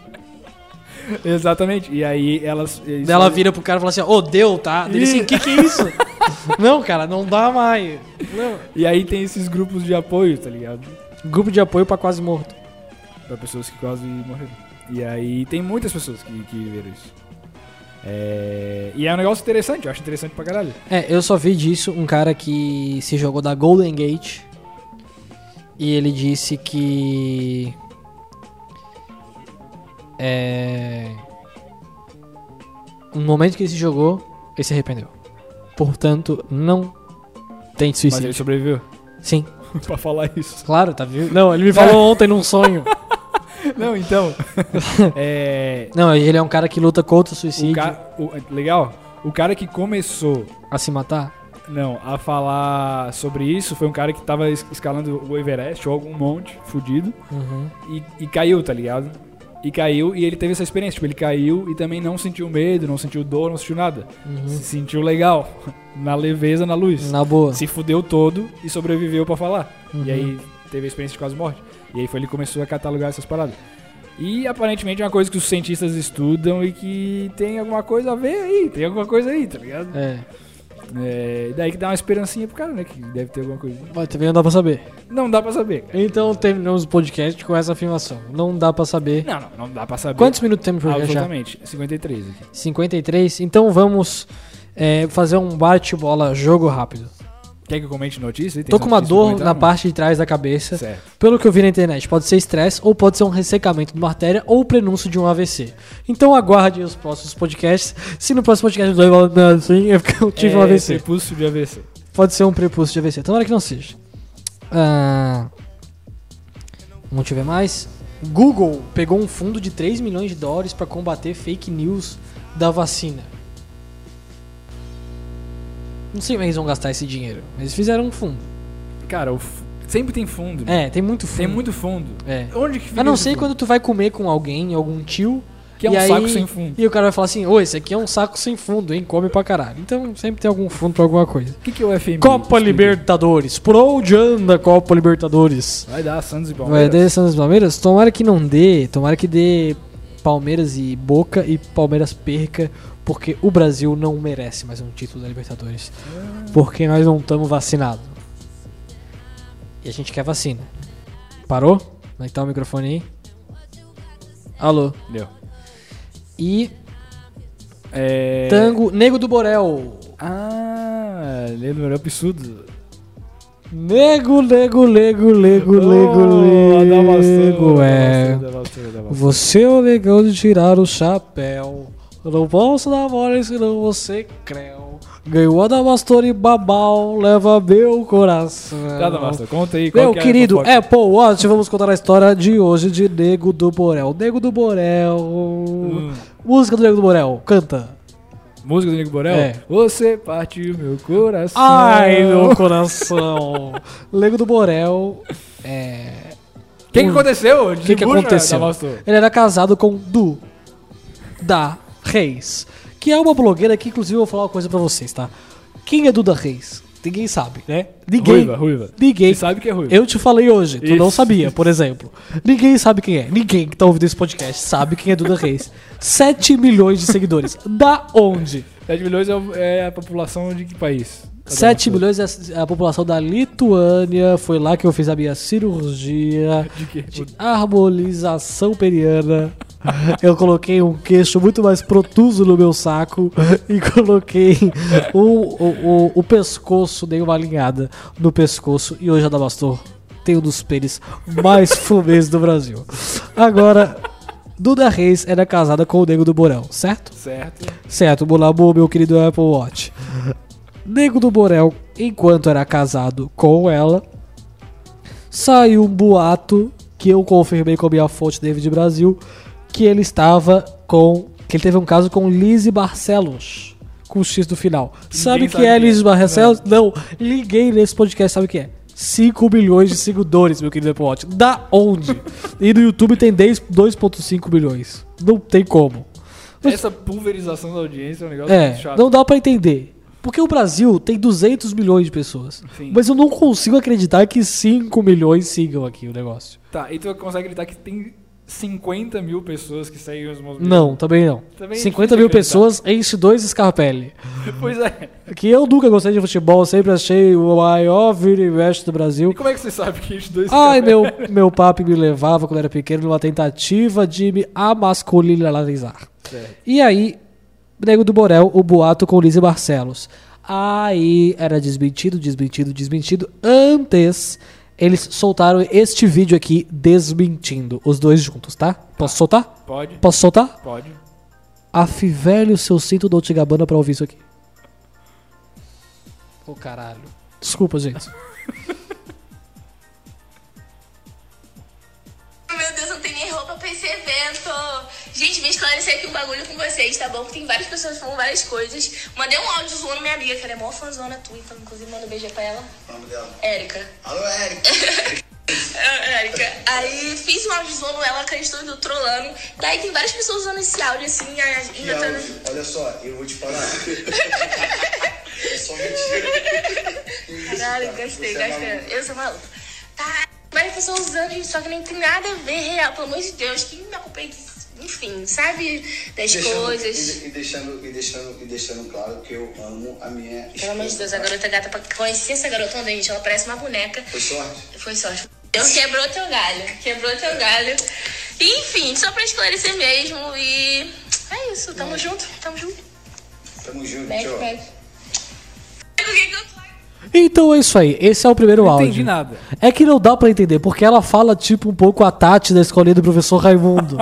Exatamente. E aí elas. Daí ela vira pro cara e fala assim, ô, deu, tá? Dele assim, Ih. que que é isso? não, cara, não dá mais. Não. E aí tem esses grupos de apoio, tá ligado? Grupo de apoio pra quase morto. Pra pessoas que quase morreram. E aí tem muitas pessoas que, que viveram isso. É... E é um negócio interessante, eu acho interessante pra caralho. É, eu só vi disso um cara que se jogou da Golden Gate e ele disse que é no momento que ele se jogou, ele se arrependeu. Portanto, não tente Mas ele suicídio. sobreviveu Sim, pra falar isso. claro, tá vivo. Não, ele me falou ontem num sonho. Não, então. é. Não, ele é um cara que luta contra o O suicídio ca... o- Legal. O cara que começou a se matar. Não, a falar sobre isso foi um cara que tava es- escalando o Everest ou algum monte fudido. Uhum. e, e caiu, tá ligado? E caiu e ele teve essa experiência. Tipo, ele caiu e também não sentiu medo, não sentiu dor, não sentiu nada. Se sentiu legal, na leveza, na luz. Uhum. Na boa. Se fudeu todo e sobreviveu pra falar. Uhum. E aí teve a experiência de quase morte. E aí foi ele que começou a catalogar essas paradas. E aparentemente é uma coisa que os cientistas estudam e que tem alguma coisa a ver aí, tem alguma coisa aí, tá ligado? É, É, daí que dá uma esperancinha pro cara, né? Que deve ter alguma coisa. mas também não dá pra saber. Não dá pra saber. cara. Então terminamos o podcast com essa afirmação. Não dá pra saber. Não, não, não dá pra saber. Quantos minutos temos pra já? Absolutamente. 53 aqui. 53. Então vamos é, fazer um bate-bola jogo rápido. Quer que eu comente notícia? Tem Tô com uma dor na parte de trás da cabeça. Certo. Pelo que eu vi na internet, pode ser estresse ou pode ser um ressecamento de uma artéria ou o prenúncio de um AVC. Então aguarde os próximos podcasts. Se no próximo podcast eu assim, é porque eu tive um é, AVC. Prepúcio de AVC. Pode ser um prepúcio de AVC. Tomara que não seja. Ah, vamos ver mais. Google pegou um fundo de 3 milhões de dólares para combater fake news da vacina. Não sei como é eles vão gastar esse dinheiro. mas Eles fizeram um fundo. Cara, o f- sempre tem fundo. É, tem muito fundo. Tem muito fundo. É. Onde que fica A não ser quando tu vai comer com alguém, algum tio. Que é um aí- saco sem fundo. E o cara vai falar assim: Ô, esse aqui é um saco sem fundo, hein? Come pra caralho. Então sempre tem algum fundo pra alguma coisa. O que, que é o FMI? Copa Explica. Libertadores. Por onde anda a Copa Libertadores? Vai dar Santos e Vai Palmeiras. dar Santos e Palmeiras? Tomara que não dê. Tomara que dê Palmeiras e Boca e Palmeiras perca. Porque o Brasil não merece mais um título da Libertadores. Porque nós não estamos vacinados. E a gente quer vacina. Parou? Como é que tá o microfone aí? Alô. Deu. E É... Tango Nego do Borel. Ah, Leandro é absurdo. Nego, nego, nego, nego, nego, nego. É. Você é o negão de tirar o chapéu. Eu não posso dar mole senão você creu. Ganhou a Damastor e babau, leva meu coração. Tá, Damastor, conta aí. qual Meu que é querido fofoca? Apple Watch, vamos contar a história de hoje de Nego do Borel. Nego do Borel. Hum. Música do Nego do Borel, canta. Música do Nico Borel? É. Você partiu meu coração. Ai, meu coração. Nego do Borel. É. O que, que aconteceu? O que, que aconteceu? Ele era casado com Du da Reis, que é uma blogueira que, inclusive, eu vou falar uma coisa pra vocês, tá? Quem é Duda Reis? Ninguém sabe, né? Ninguém. Ruiva, ruiva. Ninguém. Você sabe que é ruiva. Eu te falei hoje, tu não Isso. sabia, por exemplo. Ninguém sabe quem é. Ninguém que tá ouvindo esse podcast sabe quem é Duda Reis. 7 milhões de seguidores. Da onde? 7 milhões é é a população de que país? 7 milhões é a população da Lituânia. Foi lá que eu fiz a minha cirurgia De de harmonização periana. Eu coloquei um queixo muito mais protuso no meu saco e coloquei o, o, o, o pescoço, dei uma alinhada no pescoço e hoje a Damastor tem um dos pênis mais fumês do Brasil. Agora, Duda Reis era casada com o Nego do Borel, certo? Certo. Certo, Mulabu, meu querido Apple Watch. Nego do Borel, enquanto era casado com ela, saiu um boato que eu confirmei com a minha fonte David Brasil que ele estava com. que ele teve um caso com Lizzie Barcelos. Com o X do final. Sabe sabe que é é. Lizzie Barcelos? Não. Ninguém nesse podcast sabe o que é. 5 milhões de seguidores, meu querido Apple Watch. Da onde? E no YouTube tem 10 2,5 milhões. Não tem como. Essa pulverização da audiência é um negócio É, chato. não dá pra entender. Porque o Brasil tem 200 milhões de pessoas. Sim. Mas eu não consigo acreditar que 5 milhões sigam aqui o negócio. Tá, e tu consegue acreditar que tem 50 mil pessoas que seguem os movimentos? Não, também não. Também é 50 difícil mil pessoas enche dois Scarpelli. Pois é. Que eu nunca gostei de futebol, sempre achei o maior vira e mexe do Brasil. E como é que você sabe que os dois Ai, meu, meu papi me levava quando era pequeno numa tentativa de me amasculinizar. Certo. E aí, Nego do Borel, o boato com Lizzie Barcelos. Aí era desmentido, desmentido, desmentido. Antes, eles soltaram este vídeo aqui desmentindo os dois juntos, tá? Posso soltar? Pode? Posso soltar? Pode. Afivele o seu cinto Dolce Gabbana pra ouvir isso aqui. Ô caralho. Desculpa, gente. Gente, vim esclarecer aqui um bagulho com vocês, tá bom? Porque tem várias pessoas falando várias coisas. Mandei um áudio zoando minha amiga, que ela é mó fãzona tua, então inclusive manda um beijo pra ela. O nome dela. Érica. Alô, Eric. É, Érica. Aí fiz um áudio zoando ela, acreditou indo trolando. Daí tem várias pessoas usando esse áudio assim, a- Que inventando. áudio. Olha só, eu vou te falar. é só mentira. Caralho, cara. gastei, é gastei. maluco. eu sou maluco. Tá, várias pessoas usando, só que nem tem nada a ver real, pelo amor de Deus. Quem me acompanha, enfim, sabe das Deixando- coisas. E, e deixando, e, deixando, e deixando claro que eu amo a minha Pelo amor de Deus, a garota gata, pra conhecer essa garotona, gente, ela parece uma boneca. Foi sorte? Foi sorte. Deus quebrou teu galho, quebrou teu galho. Enfim, só pra esclarecer mesmo e. É isso, tamo junto, tamo junto. Tamo junto, Back, tchau. back. O que que eu tô- Então é isso aí. Esse é o primeiro Não áudio. entendi nada. É que não dá pra entender, porque ela fala tipo um pouco a Tati da escolinha do professor Raimundo.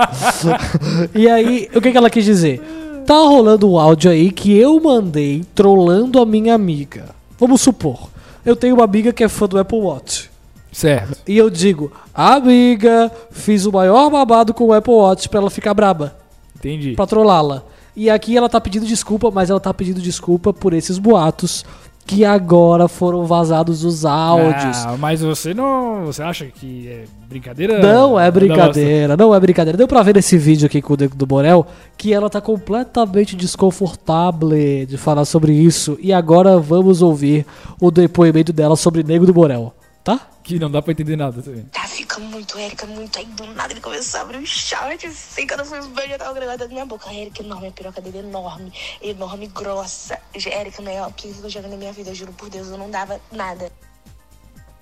e aí, o que, que ela quis dizer? Tá rolando um áudio aí que eu mandei trollando a minha amiga. Vamos supor, eu tenho uma amiga que é fã do Apple Watch. Certo. E eu digo, amiga, fiz o maior babado com o Apple Watch pra ela ficar braba, Entendi. pra trollá-la. E aqui ela tá pedindo desculpa, mas ela tá pedindo desculpa por esses boatos que agora foram vazados os áudios. Ah, mas você não. Você acha que é brincadeira? Não é brincadeira, não é brincadeira. Deu pra ver nesse vídeo aqui com o Deco do Borel que ela tá completamente desconfortável de falar sobre isso. E agora vamos ouvir o depoimento dela sobre Nego do Borel, tá? Que não dá pra entender nada também. Tá, fica muito, Érica, muito. Aí do nada ele começou a abrir um short assim. Quando eu fui ver, já tava gravado na minha boca. A Érica enorme, a piroca dele enorme, enorme, grossa. Érica, não é o que eu jogo na minha vida, eu juro por Deus, eu não dava nada.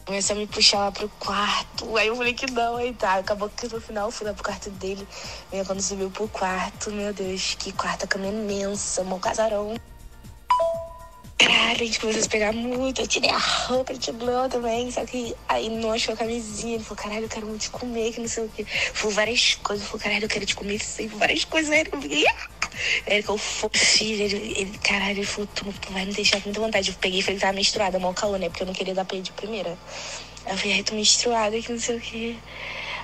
Começou a me puxar lá pro quarto. Aí eu falei que não, aí tá. Acabou que no final eu fui lá pro quarto dele. Aí quando subiu pro quarto, meu Deus, que quarta cama imensa, mó casarão. Caralho, a gente começou a pegar muito. Eu tirei a roupa, ele tirou também. Só que aí não achou a camisinha. Ele falou, caralho, eu quero muito te comer, que não sei o quê. Falou várias coisas. Falou, caralho, eu quero te comer sempre. Várias coisas. Aí eu fiquei, ele falou, "Fô, filho, ele, ele, caralho, ele falou, tu, tu vai me deixar com muita vontade. Eu peguei e falei tava menstruada, mó calor, né? Porque eu não queria dar pra ele de primeira. Eu falei, ai, tô menstruada, que não sei o quê.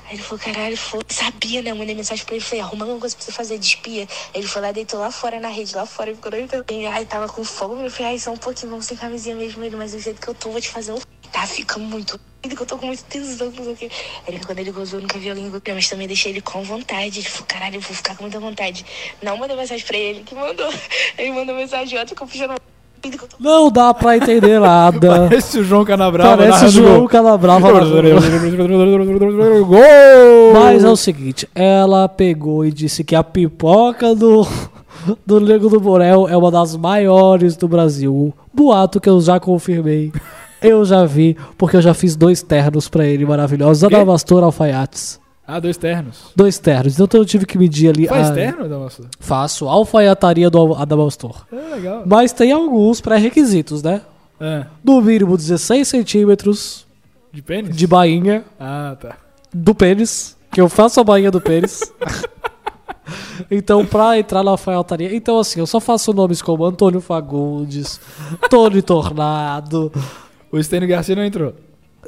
Aí ele falou, caralho, foi. Sabia, né? Eu mandei mensagem pra ele, falei, arruma alguma coisa pra você fazer de espia. Aí ele foi lá, deitou lá fora na rede, lá fora, e ficou doido. Ai, tava com fome, eu falei, ai, só um pouquinho, vamos sem camisinha mesmo, ele, mas do jeito que eu tô, vou te fazer um. Tá, fica muito. Que eu tô com muito tesão, não sei o. Aí ele, quando ele gozou, eu nunca vi alguém gozar, mas também deixei ele com vontade. Ele falou, caralho, eu vou ficar com muita vontade. Não mandei mensagem pra ele, que mandou. Ele mandou mensagem outra que eu Não dá pra entender nada. Parece o João Canabrava. Parece o João gol. Canabrava. Gol! Mas é o seguinte, ela pegou e disse que a pipoca do, do Nego do Borel é uma das maiores do Brasil. Boato que eu já confirmei. Eu já vi, porque eu já fiz dois ternos pra ele maravilhosos. Adamastor Alfaiates. Ah, dois ternos. Dois ternos. Então eu tive que medir ali. Faz a- terno, Damastor? Faço. Alfaiataria do Adamastor. É legal. Mas tem alguns pré-requisitos, né? Ah, No mínimo 16 centímetros de pênis? de bainha Ah, tá. do pênis, que eu faço a bainha do pênis. então, pra entrar na alfaiataria. Então, assim, eu só faço nomes como Antônio Fagundes, Tony Tornado. O Stênio Garcia não entrou.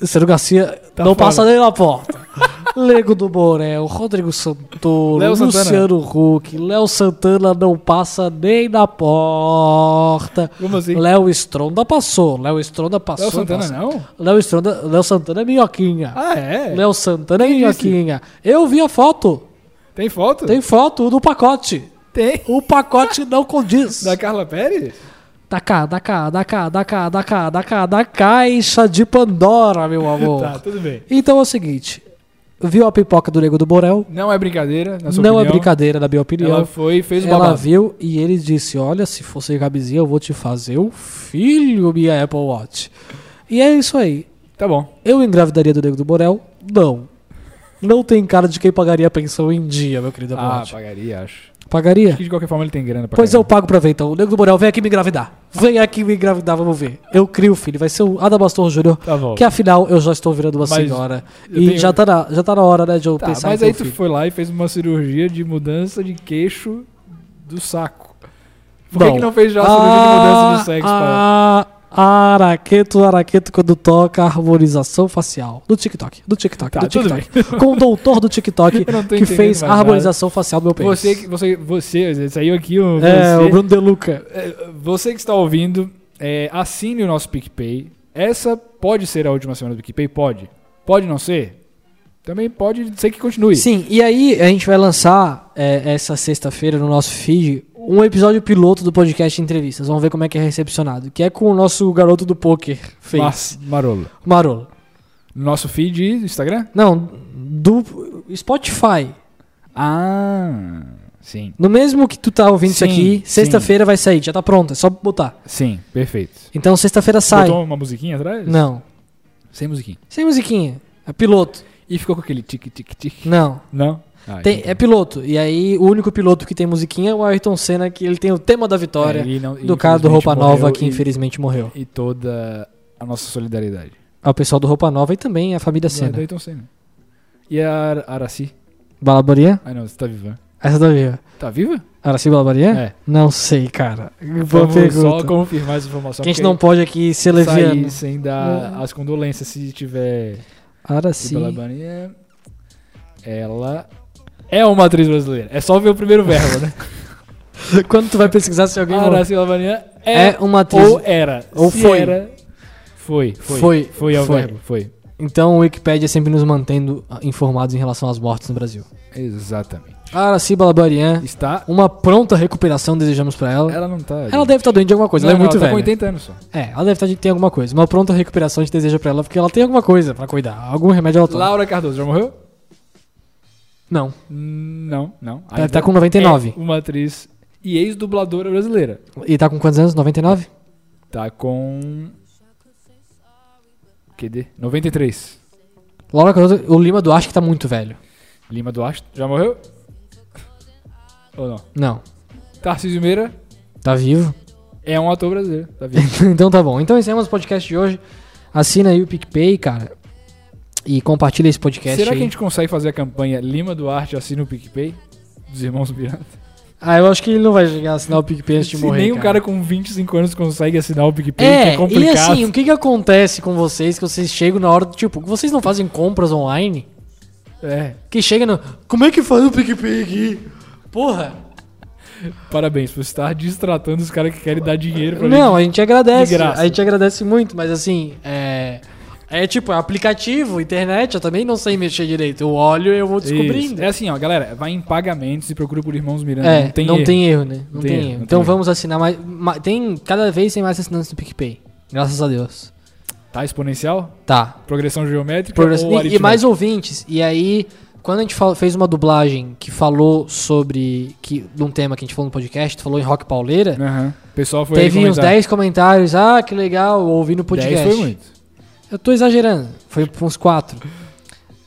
Ciro Garcia Tá não fora. passa nem na porta. Lego do Borel, Rodrigo Santoro, Léo. Luciano Huck, Léo Santana não passa nem na porta. Como assim? Léo Stronda passou. Léo Stronda passou. Léo Santana não? Léo Stronda, Léo Santana é minhoquinha. Ah, é? Léo Santana é Quem disse? minhoquinha. Eu vi a foto. Tem foto? Tem foto do pacote. Tem. O pacote não condiz. Da Carla Pérez? Da cá, da cá, da cá, da cá, da cá, da cá, da caixa de Pandora, meu amor. Tá, tudo bem. Então é o seguinte. Viu a pipoca do Nego do Borel? Não é brincadeira, na sua Não é opinião. brincadeira, na minha opinião. Ela foi e fez o Ela babado. viu e ele disse: Olha, se fosse camisinha, eu vou te fazer um filho, minha Apple Watch. E é isso aí. Tá bom. Eu engravidaria do Nego do Borel? Não. Não tem cara de quem pagaria a pensão em dia, meu querido Ah, Watch. pagaria, acho. Pagaria? Acho que de qualquer forma ele tem grana pra Pois caramba. eu pago pra ver então. O Nego do Borel, vem aqui me engravidar. Vem aqui me engravidar, vamos ver. Eu crio o filho. Vai ser o Adabastor Júnior. Tá bom. Que afinal eu já estou virando uma Mas senhora. E tenho- já, tá na, já tá na hora, né, de eu Tá, pensar mas aí tu filho. foi lá e fez uma cirurgia de mudança de queixo do saco. Por que, Bom, que não fez já a cirurgia de mudança do sexo? Ah, araqueto, araqueto quando toca harmonização facial. Do TikTok. Do TikTok. Tá, do TikTok. Com o doutor do TikTok que fez a harmonização facial do meu pênis. Você, você, você, saiu aqui um, É, você, o Bruno De Luca. É, Você que está ouvindo, é, assine o nosso PicPay. Essa pode ser a última semana do PicPay? Pode. Pode não ser? Também pode ser que continue. Sim, e aí a gente vai lançar é, essa sexta-feira no nosso feed um episódio piloto do podcast Entrevistas. Vamos ver como é que é recepcionado. Que é com o nosso garoto do poker. Mas, Marolo. Marolo. No nosso feed do Instagram? Não, do Spotify. Ah, sim. No mesmo que tu tá ouvindo isso Sim, aqui, sim. sexta-feira vai sair, já tá pronto, é só botar. Sim, perfeito. Então sexta-feira sai. Botou uma musiquinha atrás? Não, Sem musiquinha. sem musiquinha. É piloto. E ficou com aquele tique-tique-tique? Não. Não? Ah, Tem, é piloto. E aí o único piloto que tem musiquinha é o Ayrton Senna, que ele tem o tema da vitória É, não- do cara do Roupa Nova, que e- infelizmente morreu. E toda a nossa solidariedade. Ao pessoal do Roupa Nova e também a família Do Senna. Ayrton Senna. E a Ar- Araci? Balabaria? Ah, não, você tá viva. Essa tá viva. Tá viva? Araci Balabaria? É. Não sei, cara. Boa Vamos pergunta. só confirmar essa informação. Que a gente não pode aqui ser leviano. sem dar as condolências se tiver Araci. Balabania. Ela é uma atriz brasileira. É só ver o primeiro verbo, né? Quando tu vai pesquisar se alguém... Araci é, É uma atriz... ou era. Ou foi. Era, foi. Foi. Foi, Foi ao foi. verbo. Foi. Então o Wikipedia sempre nos mantendo ah, informados em relação às mortes no Brasil. Exatamente. Araci Balabarian, Está. uma pronta recuperação desejamos pra ela. Ela não tá. Ela deve estar doente de alguma coisa, Não, ela é muito ela tá velha. com 80 anos só. É, ela deve estar de ter alguma coisa. Uma pronta recuperação a gente deseja pra ela, porque ela tem alguma coisa pra cuidar. Algum remédio ela toma. Laura Cardoso já morreu? Não. Não, não. Ela tá com 99. É uma atriz e ex-dubladora brasileira. E tá com quantos anos? 99? Tá com. QD? 93. Laura Cardoso, o Lima Duarte que tá muito velho. Lima Duarte. Já morreu? Ou não? Não. Tarcísio Meira Tá vivo? é um ator brasileiro. Tá vivo. então tá bom. Então encerramos o podcast de hoje. Assina aí o PicPay, cara. E compartilha esse podcast Será aí. que a gente consegue fazer a campanha Lima Duarte assina o PicPay? Dos irmãos Miranda. Ah, eu acho que ele não vai chegar a assinar o PicPay antes de Se morrer. nem um cara com 25 anos consegue assinar o PicPay, É, que é e complicado. assim, o que que acontece com vocês que vocês chegam na hora do tipo, vocês não fazem compras online? É, Que chega no. Como é que faz o PicPay aqui? Porra! parabéns por estar distratando os caras que querem dar dinheiro pra Não, gente. a gente agradece. A gente agradece muito, mas assim, é. É tipo, é aplicativo, internet, eu também não sei mexer direito. Eu olho e eu vou descobrindo. Isso. É assim, ó, galera, vai em pagamentos e procura por Irmãos Miranda. É, não tem não erro. tem erro, né? Não, Não tem, tem erro. erro, então tem vamos assinar mais, ma- Tem. Cada vez tem mais assinantes do PicPay. Graças a Deus. Tá exponencial? Tá. Progressão geométrica Progress- e, e mais ouvintes. E aí, quando a gente fal- fez uma dublagem que falou sobre. Que, de um tema que a gente falou no podcast, falou em rock pauleira, Aham. O pessoal foi teve uns comentar. 10 comentários. Ah, que legal, ouvi no podcast. 10 foi muito. Eu tô exagerando. Foi uns 4.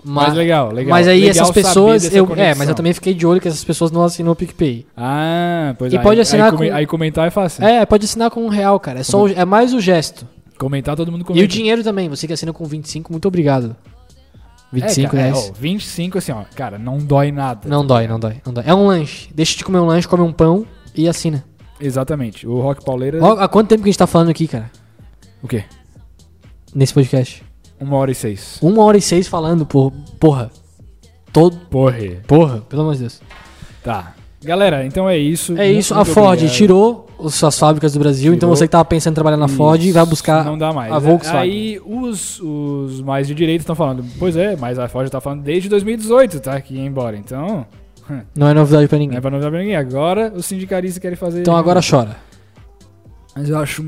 Mas legal, legal. Mas aí Legal essas pessoas. Eu, é, mas eu também fiquei de olho que essas pessoas não assinam o PicPay. Ah, pois E aí- pode assinar aí, com- aí comentar é fácil. É, pode assinar com um real, cara. É, só o- é mais o gesto. Comentar todo mundo E comenta. o dinheiro também. Você que assina com 25, muito obrigado. 25 é, cara, reais. É, ó, 25, assim, ó. Cara, não dói nada. Não dói, não dói, não dói. É um lanche. Deixa de comer um lanche, come um pão e assina. Exatamente. O Rock Pauleira. Há quanto tempo que a gente tá falando aqui, cara? O quê? Nesse podcast? Uma hora e seis. Uma hora e seis falando, por, porra. Todo. Porra. Porra, pelo amor de Deus. Tá. Galera, então é isso. É isso, a Ford obrigado. tirou suas fábricas do Brasil, então Tirou. você que tava pensando em trabalhar na Ford Isso, vai buscar Não dá mais. a Volkswagen. Aí os, os mais de direita estão falando. Pois é, mas a Ford tá falando desde 2018, tá? Que ia embora. Então, Não é novidade pra não ninguém. é pra novidade pra ninguém. Agora os sindicalistas querem fazer. Então agora chora. Mas eu acho.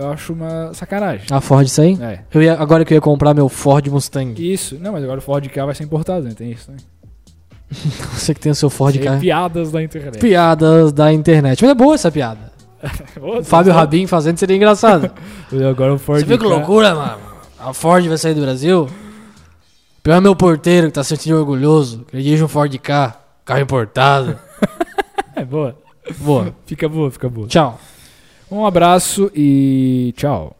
Eu acho uma sacanagem. A Ford aí? É. Eu ia, agora que eu ia comprar meu Ford Mustang. Isso. Não, mas agora o Ford K vai ser importado, né? Tem isso, né? Você que tem o seu Ford Ka. piadas da internet. Piadas da internet. Mas é boa essa piada. Ô, O Fábio só- Rabin fazendo seria engraçado. Agora o Ford Você viu que loucura, mano? A Ford vai sair do Brasil? Pior é meu porteiro que tá se sentindo orgulhoso. Que ele dirige um Ford K, carro importado. É boa. Boa. Fica boa, fica boa. Tchau. Um abraço e tchau.